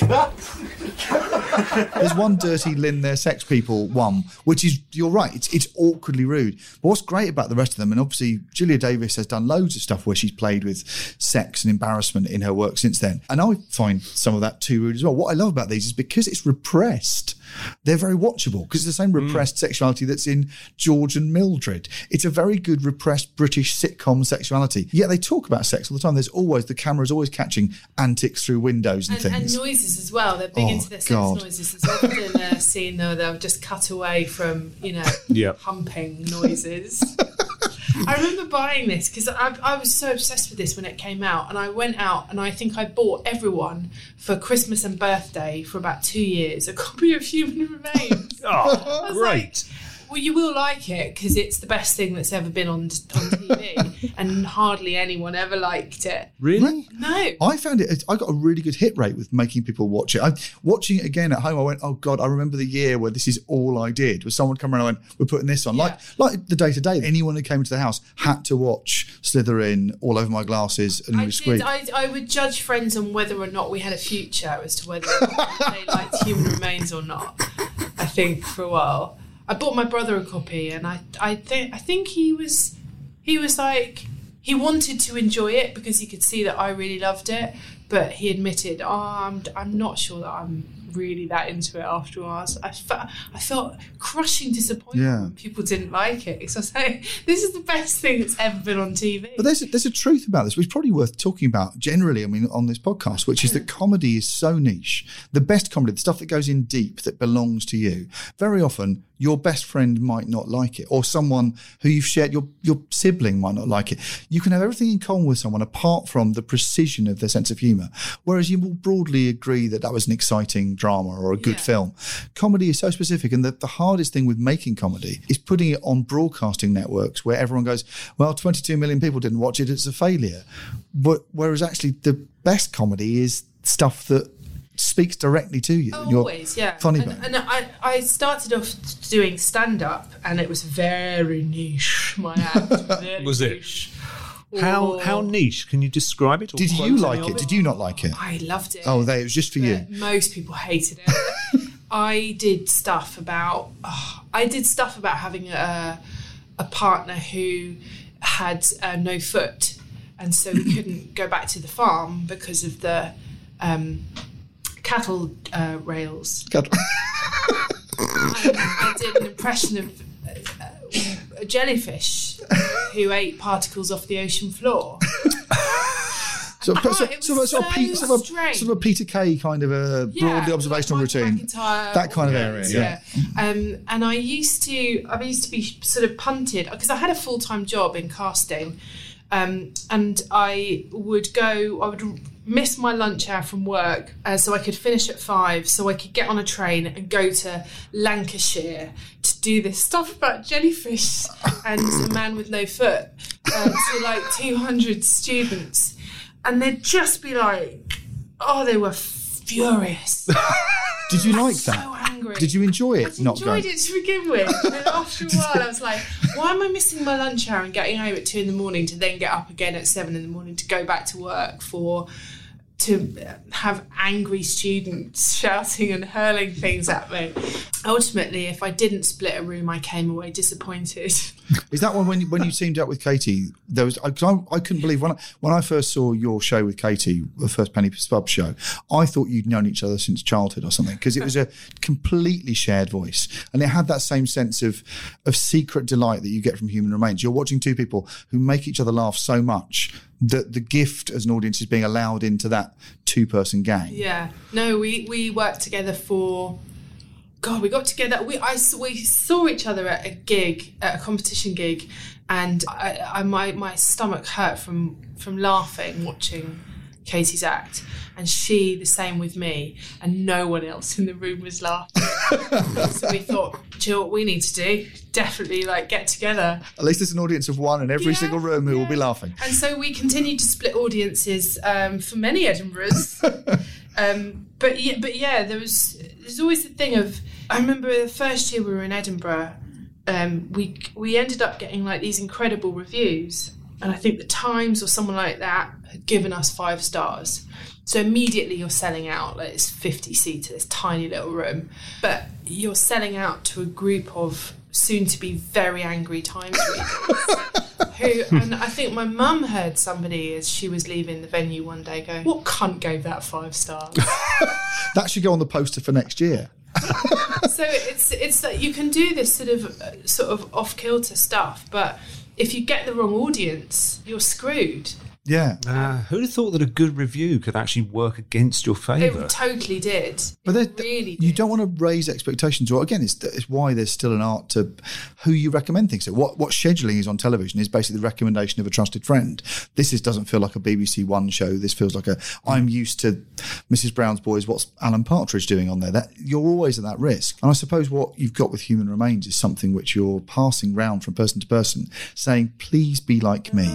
There's one dirty Lynn, their sex people one, which is you're right. It's it's awkwardly rude. But what's great about the rest of them, and obviously Julia Davis has done loads of stuff where she's played with sex and embarrassment in her work since then, and I find some of that too rude as well. What I love about these is because it's repressed. They're very watchable because it's the same mm. repressed sexuality that's in George and Mildred. It's a very good repressed British sitcom sexuality. Yet they talk about sex all the time. There's always the camera's always catching antics through windows and, And, and things. noises as well. They're big Oh, into their sex God. noises. There's often a scene though they'll just cut away from you know Yeah. humping noises. I remember buying this because I, I was so obsessed with this when it came out, and I went out and I think I bought everyone for Christmas and birthday for about two years a copy of Human Remains. Oh, great. Well, you will like it because it's the best thing that's ever been on on TV, and hardly anyone ever liked it. Really? No. I found it. I got a really good hit rate with making people watch it. I watching it again at home. I went, oh god, I remember the year where this is all I did. Was someone come around and went, we're putting this on, like like the day to day. Anyone who came into the house had to watch Slither In all over my glasses and I was did. squeak. I, I would judge friends on whether or not we had a future as to whether they liked Human Remains or not. I think for a while, I bought my brother a copy, and I I think I think he was he was like he wanted to enjoy it because he could see that I really loved it, but he admitted, oh, I'm I'm not sure that I'm really that into it after a while. I felt I felt crushing disappointment Yeah. when people didn't like it. So I say, this is the best thing that's ever been on TV. But there's a, there's a truth about this, which is probably worth talking about generally. I mean, on this podcast, which is that comedy is so niche. The best comedy, the stuff that goes in deep, that belongs to you. Very often, your best friend might not like it, or someone who you've shared your your sibling might not like it. You can have everything in common with someone apart from the precision of their sense of humour. Whereas you will broadly agree that that was an exciting drama or a good film. Comedy is so specific, and the, the hardest thing with making comedy is putting it on broadcasting networks where everyone goes, "Well, 22 million people didn't watch it; it's a failure." But whereas actually the best comedy is stuff that speaks directly to you. and you're Always, yeah. Funny and, bone. and I, I started off doing stand up, and it was very niche. My act very Was it? How how niche? Can you describe it? or Did you like it? Did you not like it? I loved it. Oh, they, it was just for you. Most people hated it. I did stuff about. oh, I did stuff about having a a partner who had uh, no foot, and so we couldn't go back to the farm because of the um, cattle uh, rails. Cattle. I did an impression of uh, a jellyfish who ate particles off the ocean floor. So, Oh, so, it was sort, of, sort, of so Pete- sort, of a, strange. sort of a Peter Kay kind of a Yeah, broadly observational routine. McIntyre, that kind of area. those, Yeah. Um, and I used to, I used to be sort of punted because I had a full time job in casting, um, and I would go, I would miss my lunch hour from work uh, so I could finish at five, so I could get on a train and go to Lancashire to do this stuff about jellyfish and a man with no foot uh, to like two hundred students, and they'd just be like, oh, they were furious. Did you like that? so angry. Did you enjoy it? not enjoyed going? it to begin with. And then after a while, I was like, why am I missing my lunch hour and getting home at two in the morning to then get up again at seven in the morning to go back to work for to have angry students shouting and hurling things at me. Ultimately, if I didn't split a room, I came away disappointed. Is that one when you, when you teamed up with Katy? There was I, I couldn't believe when I, when I first saw your show with Katy, the first Penny Pub show. I thought you'd known each other since childhood or something because it was a completely shared voice, and it had that same sense of of secret delight that you get from Human Remains. You're watching two people who make each other laugh so much that the gift as an audience is being allowed into that two person game. Yeah. No, we we worked together for. God, we got together. We I we saw each other at a gig, at a competition gig, and I, I my my stomach hurt from from laughing watching Katy's act, and she the same with me, and no one else in the room was laughing. So we thought, do you know what we need to do? Definitely like get together. At least there's an audience of one in every single room who will be laughing. And so we continued to split audiences um, for many Edinburghs. um, but yeah, but yeah, there was there's always the thing of I remember the first year we were in Edinburgh, um, we we ended up getting like these incredible reviews, and I think the Times or someone like that had given us five stars. So immediately you're selling out. Like it's 50 seater, this tiny little room, but you're selling out to a group of soon to be very angry Times readers who and I think my mum heard somebody as she was leaving the venue one day go, What cunt gave that five stars? That should go on the poster for next year. so it's it's that you can do this sort of sort of off kilter stuff, but if you get the wrong audience, you're screwed. Yeah. Uh, who'd have thought that a good review could actually work against your favour? It totally did. But It there- really you don't want to raise expectations. Or again, it's, it's why there's still an art to who you recommend things to. What what scheduling is on television is basically the recommendation of a trusted friend. This is doesn't feel like a BBC One show. This feels like a I'm used to Mrs Brown's Boys. What's Alan Partridge doing on there? That you're always at that risk. And I suppose what you've got with Human Remains is something which you're passing round from person to person, saying, "Please be like me."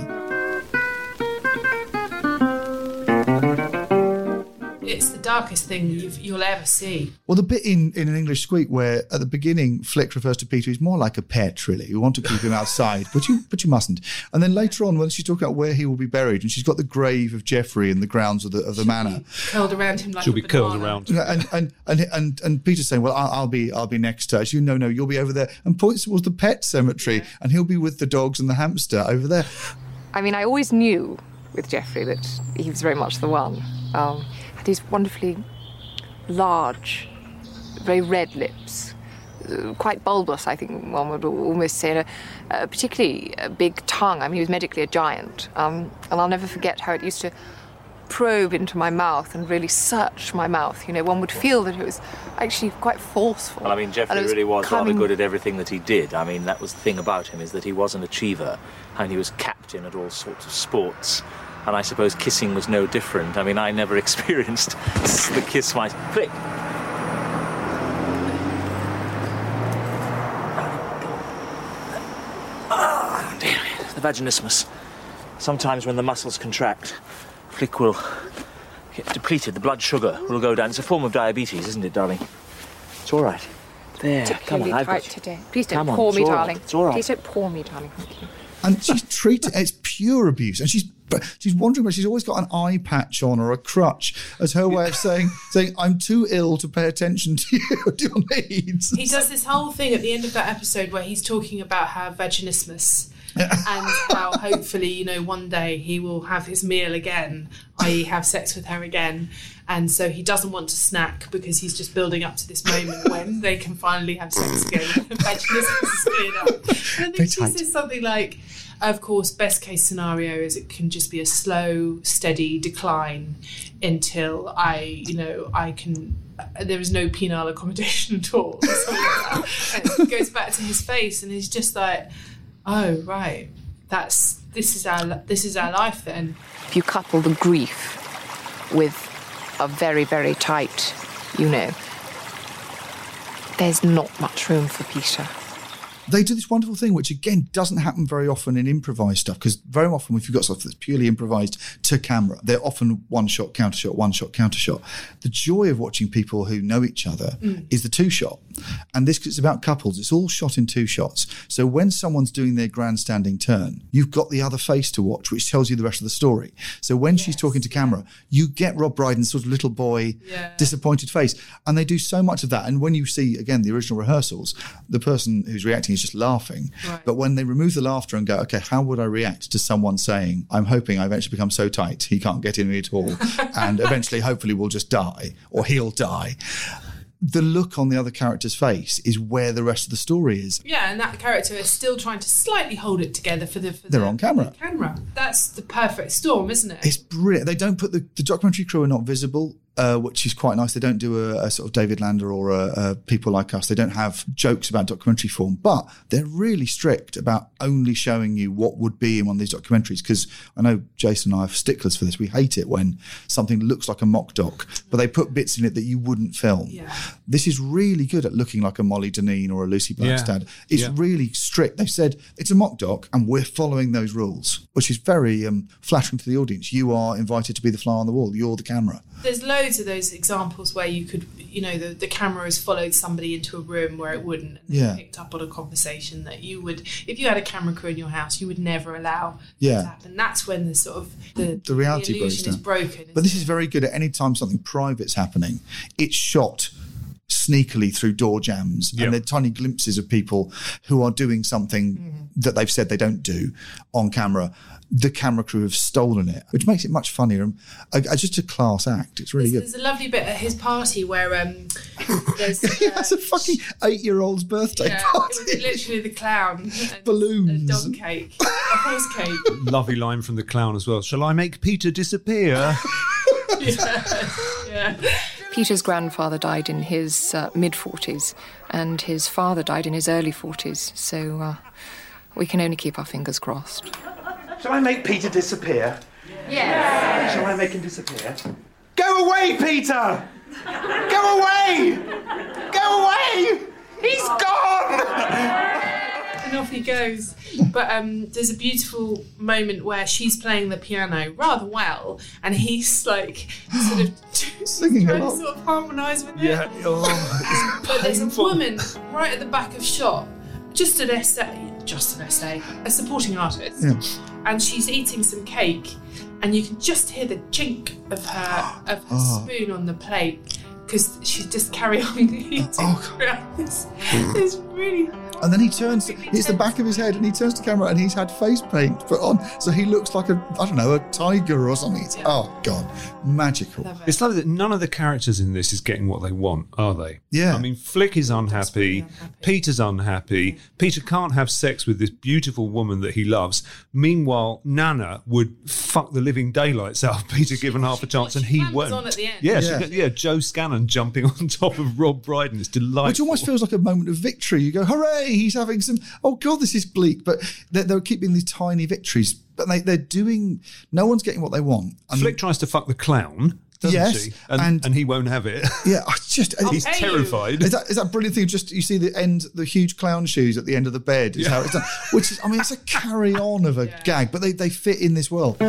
It's the darkest thing you've, you'll ever see. Well, the bit in, in an English squeak where at the beginning Flick refers to Peter, he's more like a pet, really. We want to keep him outside, but you but you mustn't. And then later on, when she's talking about where he will be buried, and she's got the grave of Geoffrey in the grounds of the of the manor, Curled around him like She'll a be curled around. Yeah, and and and and, and Peter's saying, "Well, I'll, I'll be I'll be next to her." She, no, no, you'll be over there, and points towards the pet cemetery, and he'll be with the dogs and the hamster over there. I mean, I always knew with Geoffrey that he was very much the one. Um, had these wonderfully large, very red lips, uh, quite bulbous, I think one would almost say, and a, a particularly a big tongue. I mean, he was medically a giant. Um, and I'll never forget how it used to probe into my mouth and really search my mouth. You know, one would feel that it was actually quite forceful. Well, I mean, Jeffrey it really was coming- rather good at everything that he did. I mean, that was the thing about him is that he was an achiever, and he was captain at all sorts of sports. And I suppose kissing was no different. I mean, I never experienced the kiss my flick. Ah, dear, the vaginismus. Sometimes when the muscles contract, flick will get depleted. The blood sugar will go down. It's a form of diabetes, isn't it, darling? It's all right. There, come on, particularly I've tight got today. Please don't Come on, pour it's me, all right, darling. it's all right. Please don't pour me, darling. Thank you. and she's treating it's pure abuse and she's but she's wondering but she's always got an eye patch on or a crutch as her way of saying saying i'm too ill to pay attention to you to your needs He does this whole thing at the end of that episode where he's talking about her vaginismus and how hopefully, you know, one day he will have his meal again, i.e., have sex with her again. And so he doesn't want to snack because he's just building up to this moment when they can finally have sex again. vaginismus is cleared up. And I think she says something like, of course, best case scenario is it can just be a slow, steady decline until I, you know, I can. uh, There is no penile accommodation at all. like it goes back to his face, and he's just like, "Oh, right, that's this is our this is our life then." If you couple the grief with a very, very tight, you know, there's not much room for Peter. They do this wonderful thing, which again doesn't happen very often in improvised stuff. Because very often, if you've got stuff that's purely improvised to camera, they're often one shot, counter shot, one shot, counter shot. The joy of watching people who know each other Mm. is the two shot. And this it's about couples. It's all shot in two shots. So when someone's doing their grandstanding turn, you've got the other face to watch, which tells you the rest of the story. So when she's talking to camera, you get Rob Brydon's sort of little boy, Yeah. disappointed face. And they do so much of that. And when you see, again, the original rehearsals, the person who's reacting is just laughing. Right. But when they remove the laughter and go, okay, how would I react to someone saying, I'm hoping I eventually become so tight he can't get in me at all. and eventually, hopefully, we'll just die or he'll die. The look on the other character's face is where the rest of the story is. Yeah, and that character is still trying to slightly hold it together for the for They're the on camera. camera. That's the perfect storm, isn't it? It's brilliant. They don't put the, the documentary crew are not visible, uh, which is quite nice. They don't do a, a sort of David Lander or a, a people like us. They don't have jokes about documentary form, but they're really strict about only showing you what would be in one of these documentaries. Because I know Jason and I are sticklers for this. We hate it when something looks like a mock doc, but they put bits in it that you wouldn't film. Yeah. This is really good at looking like a Molly Dineen or a Lucy Yeah. Blakstad. It's Yeah. really strict. They've said it's a mock doc and we're following those rules, which is very um, flattering to the audience. You are invited to be the fly on the wall. You're the camera. There's loads of those examples where you could, you know, the, the camera has followed somebody into a room where it wouldn't, and Yeah. picked up on a conversation that you would, if you had a camera crew in your house, you would never allow Yeah. to happen. That's when the sort of the, The reality the breaks illusion is down. broken. But this is very good at any time something private's happening. It's shot sneakily through door jambs Yeah. and they're tiny glimpses of people who are doing something mm-hmm. that they've said they don't do on camera. The camera crew have stolen it, which makes it much funnier. And uh, uh, just a class act. It's really There's, good. there's a lovely bit at his party where um, There's, he has a fucking eight-year-old's birthday yeah, party. it was literally the clown, and Balloons. a dog cake, a horse cake. Lovely line from the clown as well. Shall I make Peter disappear? yeah, yeah. Peter's grandfather died in his uh, mid 40s, and his father died in his early 40s, so uh, we can only keep our fingers crossed. Shall I make Peter disappear? Yes. Shall I make him disappear? Go away, Peter! Go away! Go away! He's gone! and off he goes. But um, there's a beautiful moment where she's playing the piano rather well, and he's like sort of Singing trying to sort of harmonise with it. Yeah, oh, but there's a woman right at the back of shot, just an essay, just an essay, a supporting artist, Yeah. And she's eating some cake, and you can just hear the chink of her of her Oh. spoon on the plate because she just carry on eating. Oh, this. It's really And then he turns, it's the back of his head, and he turns to camera, and he's had face paint put on, so he looks like a, I don't know, a tiger or something. It's, Oh God, magical. It's like that none of the characters in this is getting what they want, are they? Yeah. I mean, Flick is unhappy. Peter's unhappy. Peter can't have sex with this beautiful woman that he loves. Meanwhile, Nana would fuck the living daylights out of Peter given half a chance, and he won't. on at the end. Yeah, Yeah. yeah. yeah, Jo Scanlan jumping on top of Rob Brydon is delightful. Which almost feels like a moment of victory. You go, hooray, he's having some, oh God, this is bleak. But they're, they're keeping these tiny victories, but they, they're doing, no one's getting what they want. And Flick tries to fuck the clown, doesn't Yes, she? And, and- and he won't have it. yeah, I just, He's pay you. terrified. Is that, is that brilliant thing? Just you see the end, the huge clown shoes at the end of the bed is how it's done. Which is, I mean, it's a carry on of a gag, but they, they fit in this world.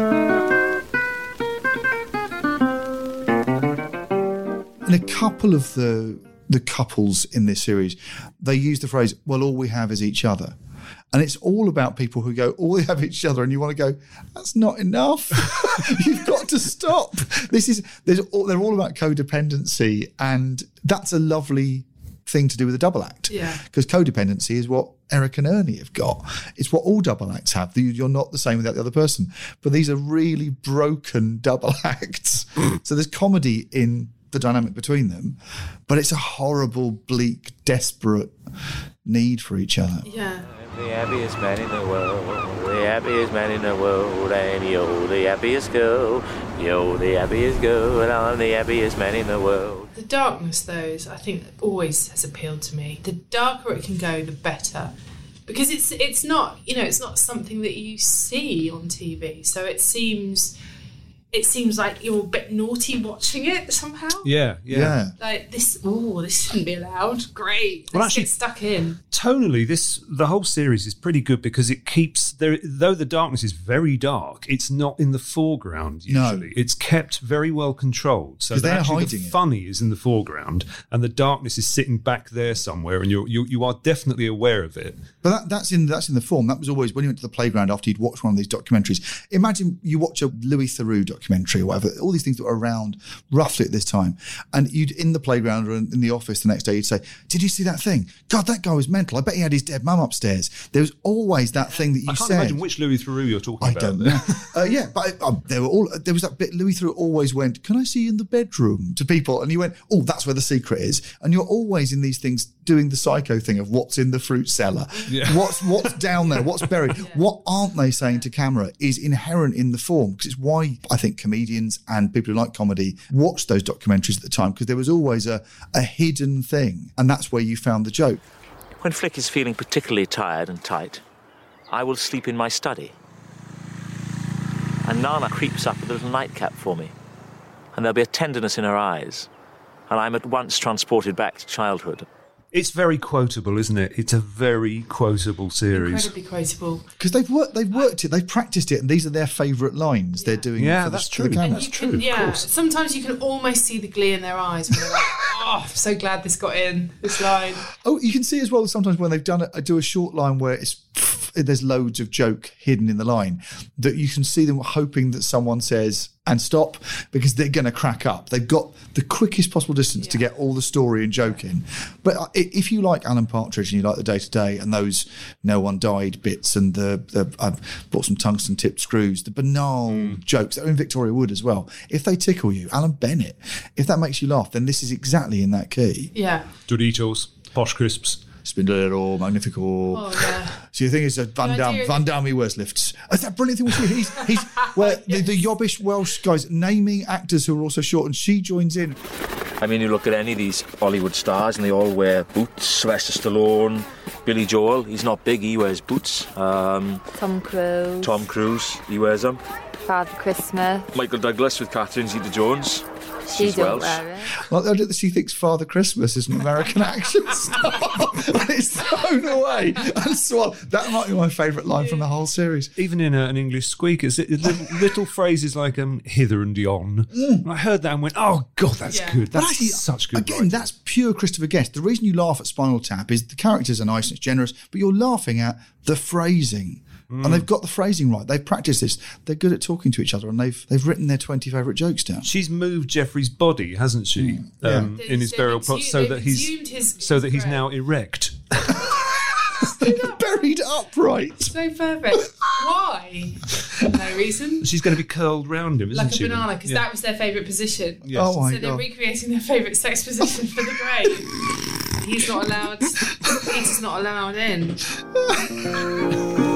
In a couple of the the couples in this series, they use the phrase, "Well, all we have is each other." And it's all about people who go, all they have each other, and you want to go, that's not enough. You've got to stop. This is there's all, they're all about codependency, and that's a lovely thing to do with a double act. Yeah. Because codependency is what Eric and Ernie have got. It's what all double acts have. You're not the same without the other person. But these are really broken double acts. so there's comedy in the dynamic between them, but it's a horrible, bleak, desperate need for each other. yeah. The happiest man in the world, the happiest man in the world, and you're the happiest girl. You're the happiest girl, and I'm the happiest man in the world. The darkness, though, is I think always has appealed to me. The darker it can go, the better, because it's it's not you know it's not something that you see on TV. So it seems it seems like you're a bit naughty watching it somehow. Yeah, yeah. Like this, oh, this shouldn't be allowed. Great. Let's Well, actually- get stuck in. tonally this the whole series is pretty good because it keeps there though the darkness is very dark it's not in the foreground No. usually it's kept very well controlled So they're actually hiding the it. funny is in the foreground and the darkness is sitting back there somewhere and you're, you you are definitely aware of it But that, that's in that's in the form. That was always when you went to the playground after you'd watched one of these documentaries. Imagine you watch a Louis Theroux documentary or whatever. All these things that were around roughly at this time, and you'd in the playground or in, the office the next day, you'd say, "Did you see that thing? God, that guy was mental. I bet he had his dead mum upstairs." There was always that thing that you I can't said. imagine which Louis Theroux you're talking I about don't know. uh, yeah, but uh, there were all. There was that bit. Louis Theroux always went, "Can I see you in the bedroom?" to people, and you went, "Oh, that's where the secret is." And you're always in these things doing the psycho thing of what's in the fruit cellar, Yeah. what's what's down there, what's buried, what aren't they saying to camera is inherent in the form because it's why I think comedians and people who like comedy watched those documentaries at the time because there was always a a hidden thing, and that's where you found the joke. When Flick is feeling particularly tired and tight, I will sleep in my study. And Nana creeps up with a little nightcap for me. And there'll be a tenderness in her eyes. And I'm at once transported back to childhood. It's very quotable isn't it it's a very quotable series Incredibly quotable. Because they've worked, they've worked it, they've practiced it, and these are their favourite lines they're doing. Yeah, for the, that's for the true. camera. You can, yeah. Sometimes you can almost see the glee in their eyes. When they're like, "Oh, I'm so glad this got in this line." Oh, you can see as well sometimes when they've done it, I do a short line where it's there's loads of joke hidden in the line that you can see them hoping that someone says and stop because they're going to crack up. They've got the quickest possible distance to get all the story and joke in. But if you like Alan Partridge and you like the day to day and those no one died bits and the, the I've bought some tungsten tipped screws, the banal hmm. jokes that are in Victoria Wood as well. If they tickle you, Alan Bennett, if that makes you laugh, then this is exactly in that key. Yeah. Doritos, Posh Crisps. Spindler Magnifico. Oh, yeah. So the thing is that Van Damme, Van Damme, he wears lifts. Is that brilliant thing we see? He's, he's where the, the yobbish Welsh guys naming actors who are also short, and she joins in. I mean, you look at any of these Hollywood stars and they all wear boots. Sylvester Stallone, Billy Joel, he's not big, he wears boots. Um, Tom Cruise, Tom Cruise, he wears them. Father Christmas. Michael Douglas with Catherine Zeta-Jones. She She's don't Welsh. wear it. Well, I don't- she thinks Father Christmas is an American action star, and it's thrown away. And so that might be my favourite line from the whole series. Even in a, an English squeak, it's it's little, little phrases like um, hither and yon. I heard that and went, oh, God, that's good. That's actually, such good Again, that's pure Christopher Guest. The reason you laugh at Spinal Tap is the characters are nice and it's generous, but you're laughing at the phrasing. Mm. And they've got the phrasing right. They've practiced this. They're good at talking to each other, and they've they've written their twenty favourite jokes down. She's moved Jeffrey's body, hasn't she, Yeah. um, in his They've burial plot, so that he's so that he's now erect. Buried upright. So perfect. Why? no reason. She's going to be curled round him, isn't she? Like a she? banana, because Yeah. that was their favourite position. Yes. Oh my so they're recreating their favourite sex position for the grave. He's not allowed. Peter's not allowed in.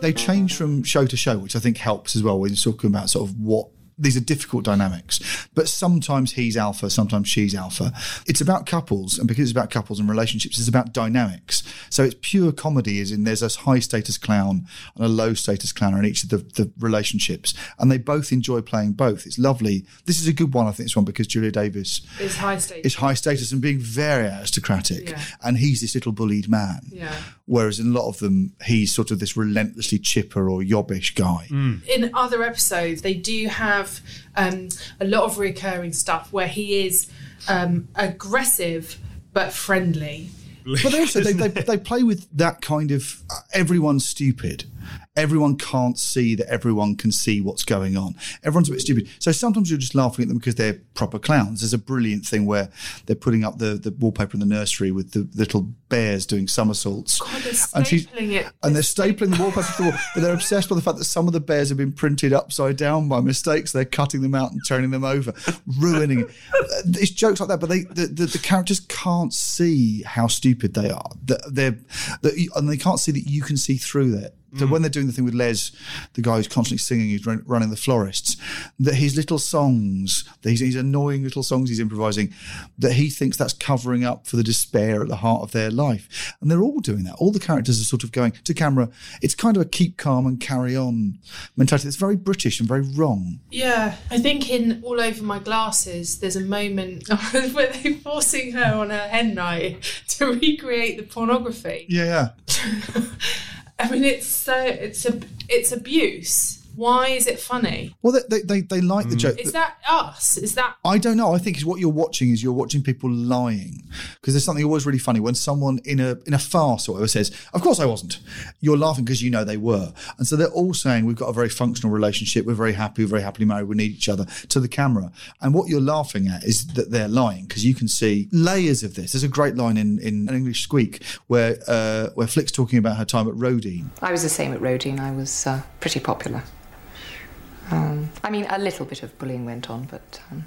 they change from show to show, which I think helps as well when you're talking about sort of what these are difficult dynamics. But sometimes he's alpha, sometimes she's alpha. It's about couples, and because it's about couples and relationships, it's about dynamics. So it's pure comedy, as in there's a high status clown and a low status clown in each of the, the relationships, and they both enjoy playing both. It's lovely. This is a good one, I think, this one because Julia Davis It's high stakes. is high status and being very aristocratic, Yeah. and he's this little bullied man. Yeah. Whereas in a lot of them, he's sort of this relentlessly chipper or yobbish guy. in other episodes, they do have um, a lot of recurring stuff where he is um, aggressive but friendly. But they also they, they, they play with that kind of uh, everyone's stupid. Everyone can't see that everyone can see what's going on. Everyone's a bit stupid. So sometimes you're just laughing at them because they're proper clowns. There's a brilliant thing where they're putting up the, the wallpaper in the nursery with the little bears doing somersaults. God, they're And she's- it. And they're stapling the wallpaper to the wall, but they're obsessed with the fact that some of the bears have been printed upside down by mistakes. They're cutting them out and turning them over, ruining it. Uh, It's jokes like that, but they the, the, the characters can't see how stupid they are. They're, you- and they can't see that you can see through that. So when they're doing the thing with Les, the guy who's constantly singing, who's run, running the florists, that his little songs, these, these annoying little songs he's improvising, that he thinks that's covering up for the despair at the heart of their life. And they're all doing that. All the characters are sort of going to camera. It's kind of a keep calm and carry on mentality. It's very British and very wrong. Yeah, I think in All Over My Glasses, there's a moment where they're forcing her on her hen night to recreate the pornography. Yeah. I mean, it's so it's a it's abuse. Why is it funny? Well, they, they, they, they like the joke. Is that us? Is that I don't know. I think what you're watching is you're watching people lying because there's something always really funny when someone in a in a farce or whatever says, "Of course I wasn't." You're laughing because you know they were, and so they're all saying, "We've got a very functional relationship. We're very happy. We're very happily married. We need each other." To the camera, and what you're laughing at is that they're lying because you can see layers of this. There's a great line in in an English Squeak where uh, where Flick's talking about her time at Roedean. I was the same at Roedean. I was uh, pretty popular. Um, I mean, a little bit of bullying went on, but um,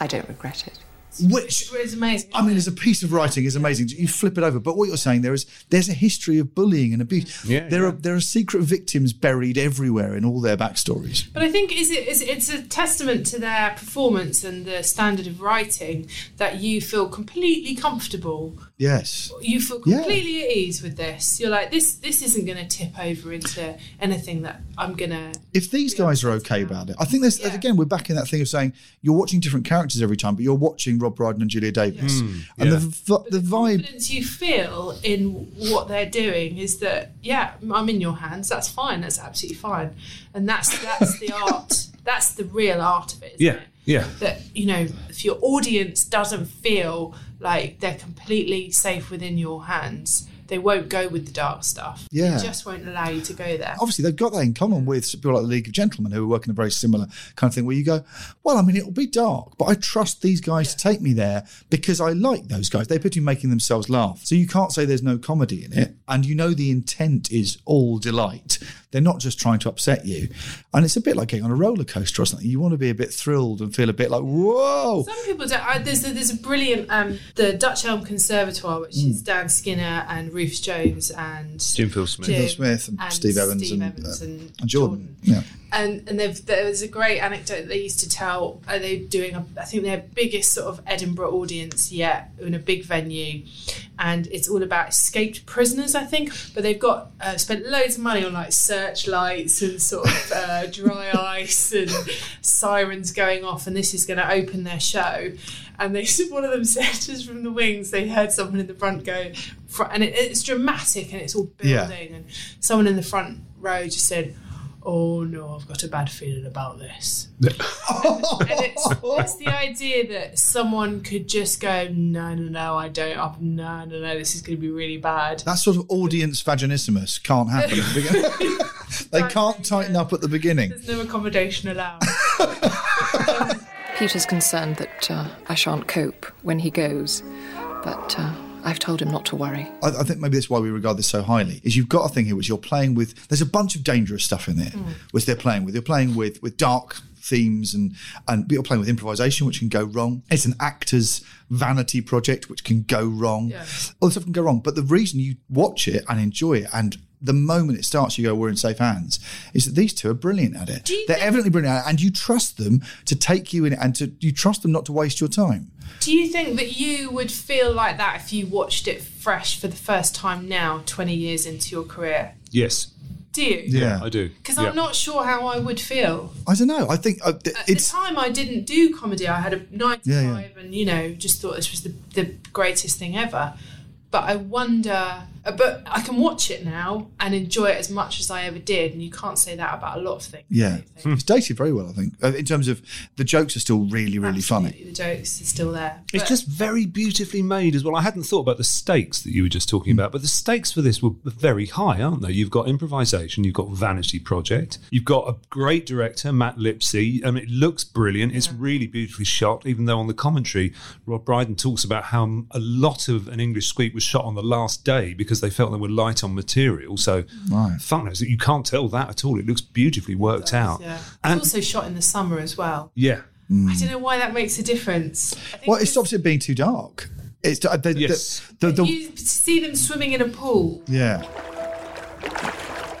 I don't regret it. Which is amazing? I mean, as a piece of writing, is amazing. You flip it over, but what you're saying there is there's a history of bullying and abuse. Yeah, there are there are secret victims buried everywhere in all their backstories. But I think is it is it's a testament to their performance and the standard of writing that you feel completely comfortable. Yes. You feel Yeah. completely at ease with this. You're like this. This isn't going to tip over into anything that I'm going to. If these guys are okay about it, I think there's again we're back in that thing of saying you're watching different characters every time, but you're watching Rob Brydon and Julia Davis, Mm, and yeah. the v- the vibe. confidence you feel in what they're doing is that yeah, I'm in your hands. That's fine. That's absolutely fine. And that's that's the art. That's the real art of it. isn't Yeah, it? yeah. that you know if your audience doesn't feel like they're completely safe within your hands. They won't go with the dark stuff. Yeah. They just won't allow you to go there. Obviously, they've got that in common with people like the League of Gentlemen who are working a very similar kind of thing where you go, well, I mean, it'll be dark, but I trust these guys to take me there because I like those guys. They're pretty making themselves laugh. So you can't say there's no comedy in it. And you know the intent is all delight. They're not just trying to upset you. And it's a bit like getting on a roller coaster or something. You want to be a bit thrilled and feel a bit like, whoa. Some people don't. I, there's a, there's a brilliant um, the Dutch Elm Conservatoire, which Mm. is Dan Skinner and Rufus Jones and Jim Field Smith. Phil Smith and Steve Evans Steve and, Evans uh, and and Jordan. Yeah. And and they've, there was a great anecdote they used to tell. Uh, they're doing, a, I think, their biggest sort of Edinburgh audience yet in a big venue, and it's all about escaped prisoners, I think. But they've got uh, spent loads of money on like searchlights and sort of uh, dry ice and sirens going off, and this is going to open their show. And they one of them said just from the wings, they heard someone in the front go, and it, it's dramatic and it's all Yeah. building, and someone in the front row just said. Oh no, I've got a bad feeling about this. and it's, it's the idea that someone could just go, no, no, no, I don't. i no, no, no, this is going to be really bad. That sort of audience vaginismus can't happen at the beginning. they can't tighten up at the beginning. There's no accommodation allowed. Peter's concerned that uh, I shan't cope when he goes, but uh, I've told him not to worry. I, I think maybe that's why we regard this so highly. Is you've got a thing here which you're playing with. There's a bunch of dangerous stuff in there, mm. which they're playing with. You're playing with with dark themes and and you're playing with improvisation, which can go wrong. It's an actor's vanity project, which can go wrong. All this stuff can go wrong. But the reason you watch it and enjoy it and the moment it starts, you go, "We're in safe hands." Is that these two are brilliant at it? They're evidently brilliant at it, and you trust them to take you in, it and to you trust them not to waste your time. Do you think that you would feel like that if you watched it fresh for the first time now, 20 years into your career? Yes. Do you? Yeah. I do. Because Yeah. I'm not sure how I would feel. I don't know. I think uh, At the time, I didn't do comedy. I had a nine to Yeah, yeah. five, and you know, just thought this was the, the greatest thing ever. But I wonder. Uh, But I can watch it now and enjoy it as much as I ever did, and you can't say that about a lot of things. Yeah, it's dated very well. I think uh, in terms of the jokes are still really, really funny. The jokes are still there. It's But- just very beautifully made as well. I hadn't thought about the stakes that you were just talking about, but the stakes for this were very high, aren't they? You've got improvisation, you've got Vanity Project, you've got a great director, Matt Lipsey. I mean, it looks brilliant. It's really beautifully shot, even though on the commentary, Rob Brydon talks about how a lot of An English Squeak was shot on the last day because they felt they were light on material. So, Right. fuck knows, you can't tell that at all. It looks beautifully worked out. Yeah. It's And also shot in the summer as well. yeah. I don't know why that makes a difference. Well, it stops it being too dark. It's uh, the, Yes. the, the, the, you see them swimming in a pool. yeah.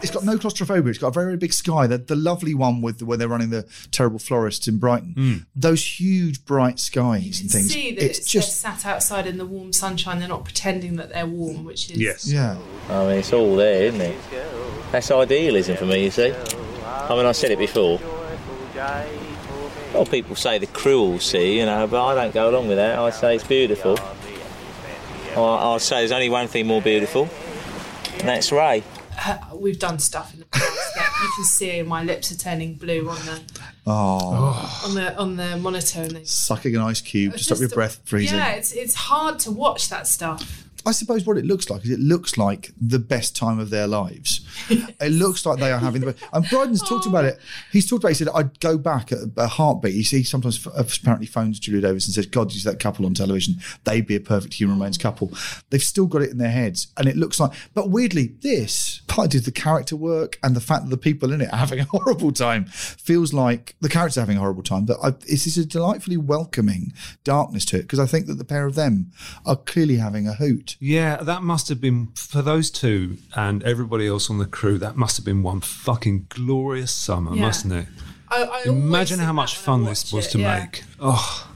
It's got no claustrophobia. It's got a very, very big sky. The, the lovely one with where they're running the terrible florists in Brighton. Hmm. Those huge bright skies and things. See that It's it's, just sat outside in the warm sunshine. They're not pretending that they're warm, which is yes, yeah. I mean, it's all there, isn't it? That's idealism for me, you see. I mean, I said it before. Well, people say the cruel sea, you know, but I don't go along with that. I say it's beautiful. I, I'd say there's only one thing more beautiful, and that's Ray. Uh, we've done stuff in the past that you can see my lips are turning blue on the Oh, on the on the monitor. And sucking an ice cube to stop your breath freezing. Yeah, it's it's hard to watch that stuff. I suppose what it looks like is it looks like the best time of their lives. it looks like they are having the best. And Brydon's talked about it. He's talked about. it. He said, "I'd go back at a heartbeat." He, he sometimes f- apparently phones Julia Davis and says, "God, you see that couple on television? They'd be a perfect human remains couple." They've still got it in their heads, and it looks like. But weirdly, this part is the character work and the fact that the people in it are having a horrible time feels like the characters are having a horrible time. But I, it's, it's a delightfully welcoming darkness to it because I think that the pair of them are clearly having a hoot. Yeah, that must have been for those two and everybody else on the crew. That must have been one fucking glorious summer, Yeah. mustn't it? I, I Imagine how much fun this was it, to yeah. make. Oh,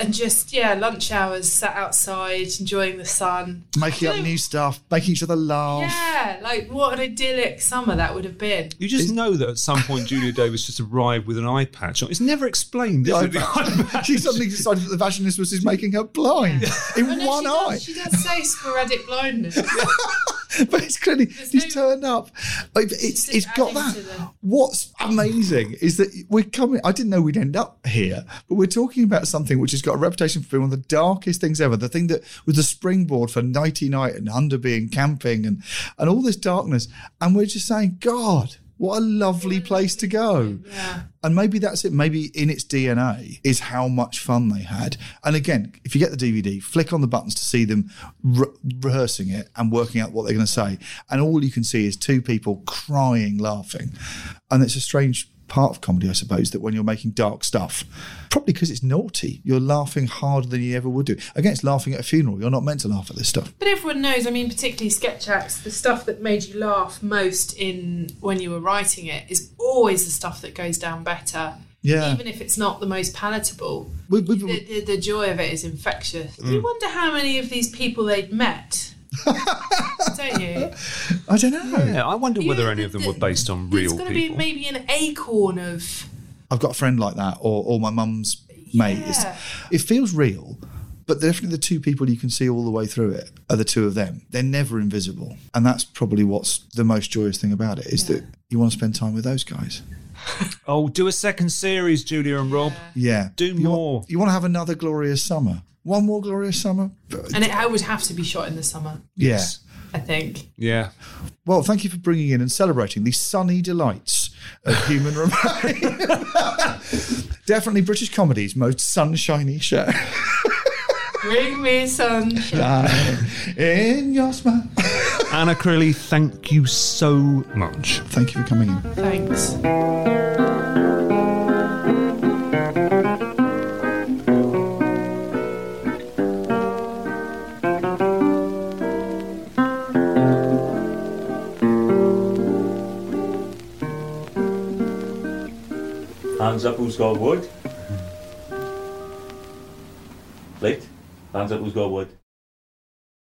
And just yeah, lunch hours, sat outside, enjoying the sun. making up new stuff, making each other laugh. Yeah, like what an idyllic summer that would have been. you just know that at some point Julia Davis just arrived with an eye patch on. It's never explained. Is The it? Eye eye patch. she suddenly decided that the vaginismus is making her blind in Oh, no, one she eye. Does, she does say sporadic blindness. but it's clearly he's turned up. It- It's it's got that. What's amazing is that we're coming. I didn't know we'd end up here, but we're talking about something which has got a reputation for being one of the darkest things ever. The thing that was the springboard for nighty night and Hunderby and camping and and all this darkness, and we're just saying, God. What a lovely place to go. And maybe that's it. Maybe in its DNA is how much fun they had. And again, if you get the DVD, flick on the buttons to see them re- rehearsing it and working out what they're going to say. And all you can see is two people crying, laughing. And it's a strange part of comedy, I suppose, that when you're making dark stuff, probably because it's naughty, you're laughing harder than you ever would do. Again, it's laughing at a funeral. You're not meant to laugh at this stuff. But everyone knows, I mean, particularly sketch acts, the stuff that made you laugh most in when you were writing it is always the stuff that goes down better. Yeah. Even if it's not the most palatable, We- we- the, the, the joy of it is infectious. Mm. You wonder how many of these people they'd met. Don't you? I don't know. Yeah, I wonder whether any of them were based on There's real going to be people. maybe an acorn of. I've got a friend like that, or, or my mum's mate. It's, Yeah. it feels real, but definitely the two people you can see all the way through it are the two of them. They're never invisible, and that's probably what's the most joyous thing about it is that you want to spend time with those guys. Oh, do a second series, Julia and Rob. Yeah, Do you more. Want, you want to have another glorious summer? One more glorious summer? And it I would have to be shot in the summer, Yeah. I think. Yeah. Well, thank you for bringing in and celebrating the sunny delights of human remain. Definitely British comedy's most sunshiny show. Bring me sunshine. in your smile. Anna Crilly, thank you so much. Thank you for coming in. Thanks. Hands up who's got wood. Mm-hmm. Late. Hands up who's got wood.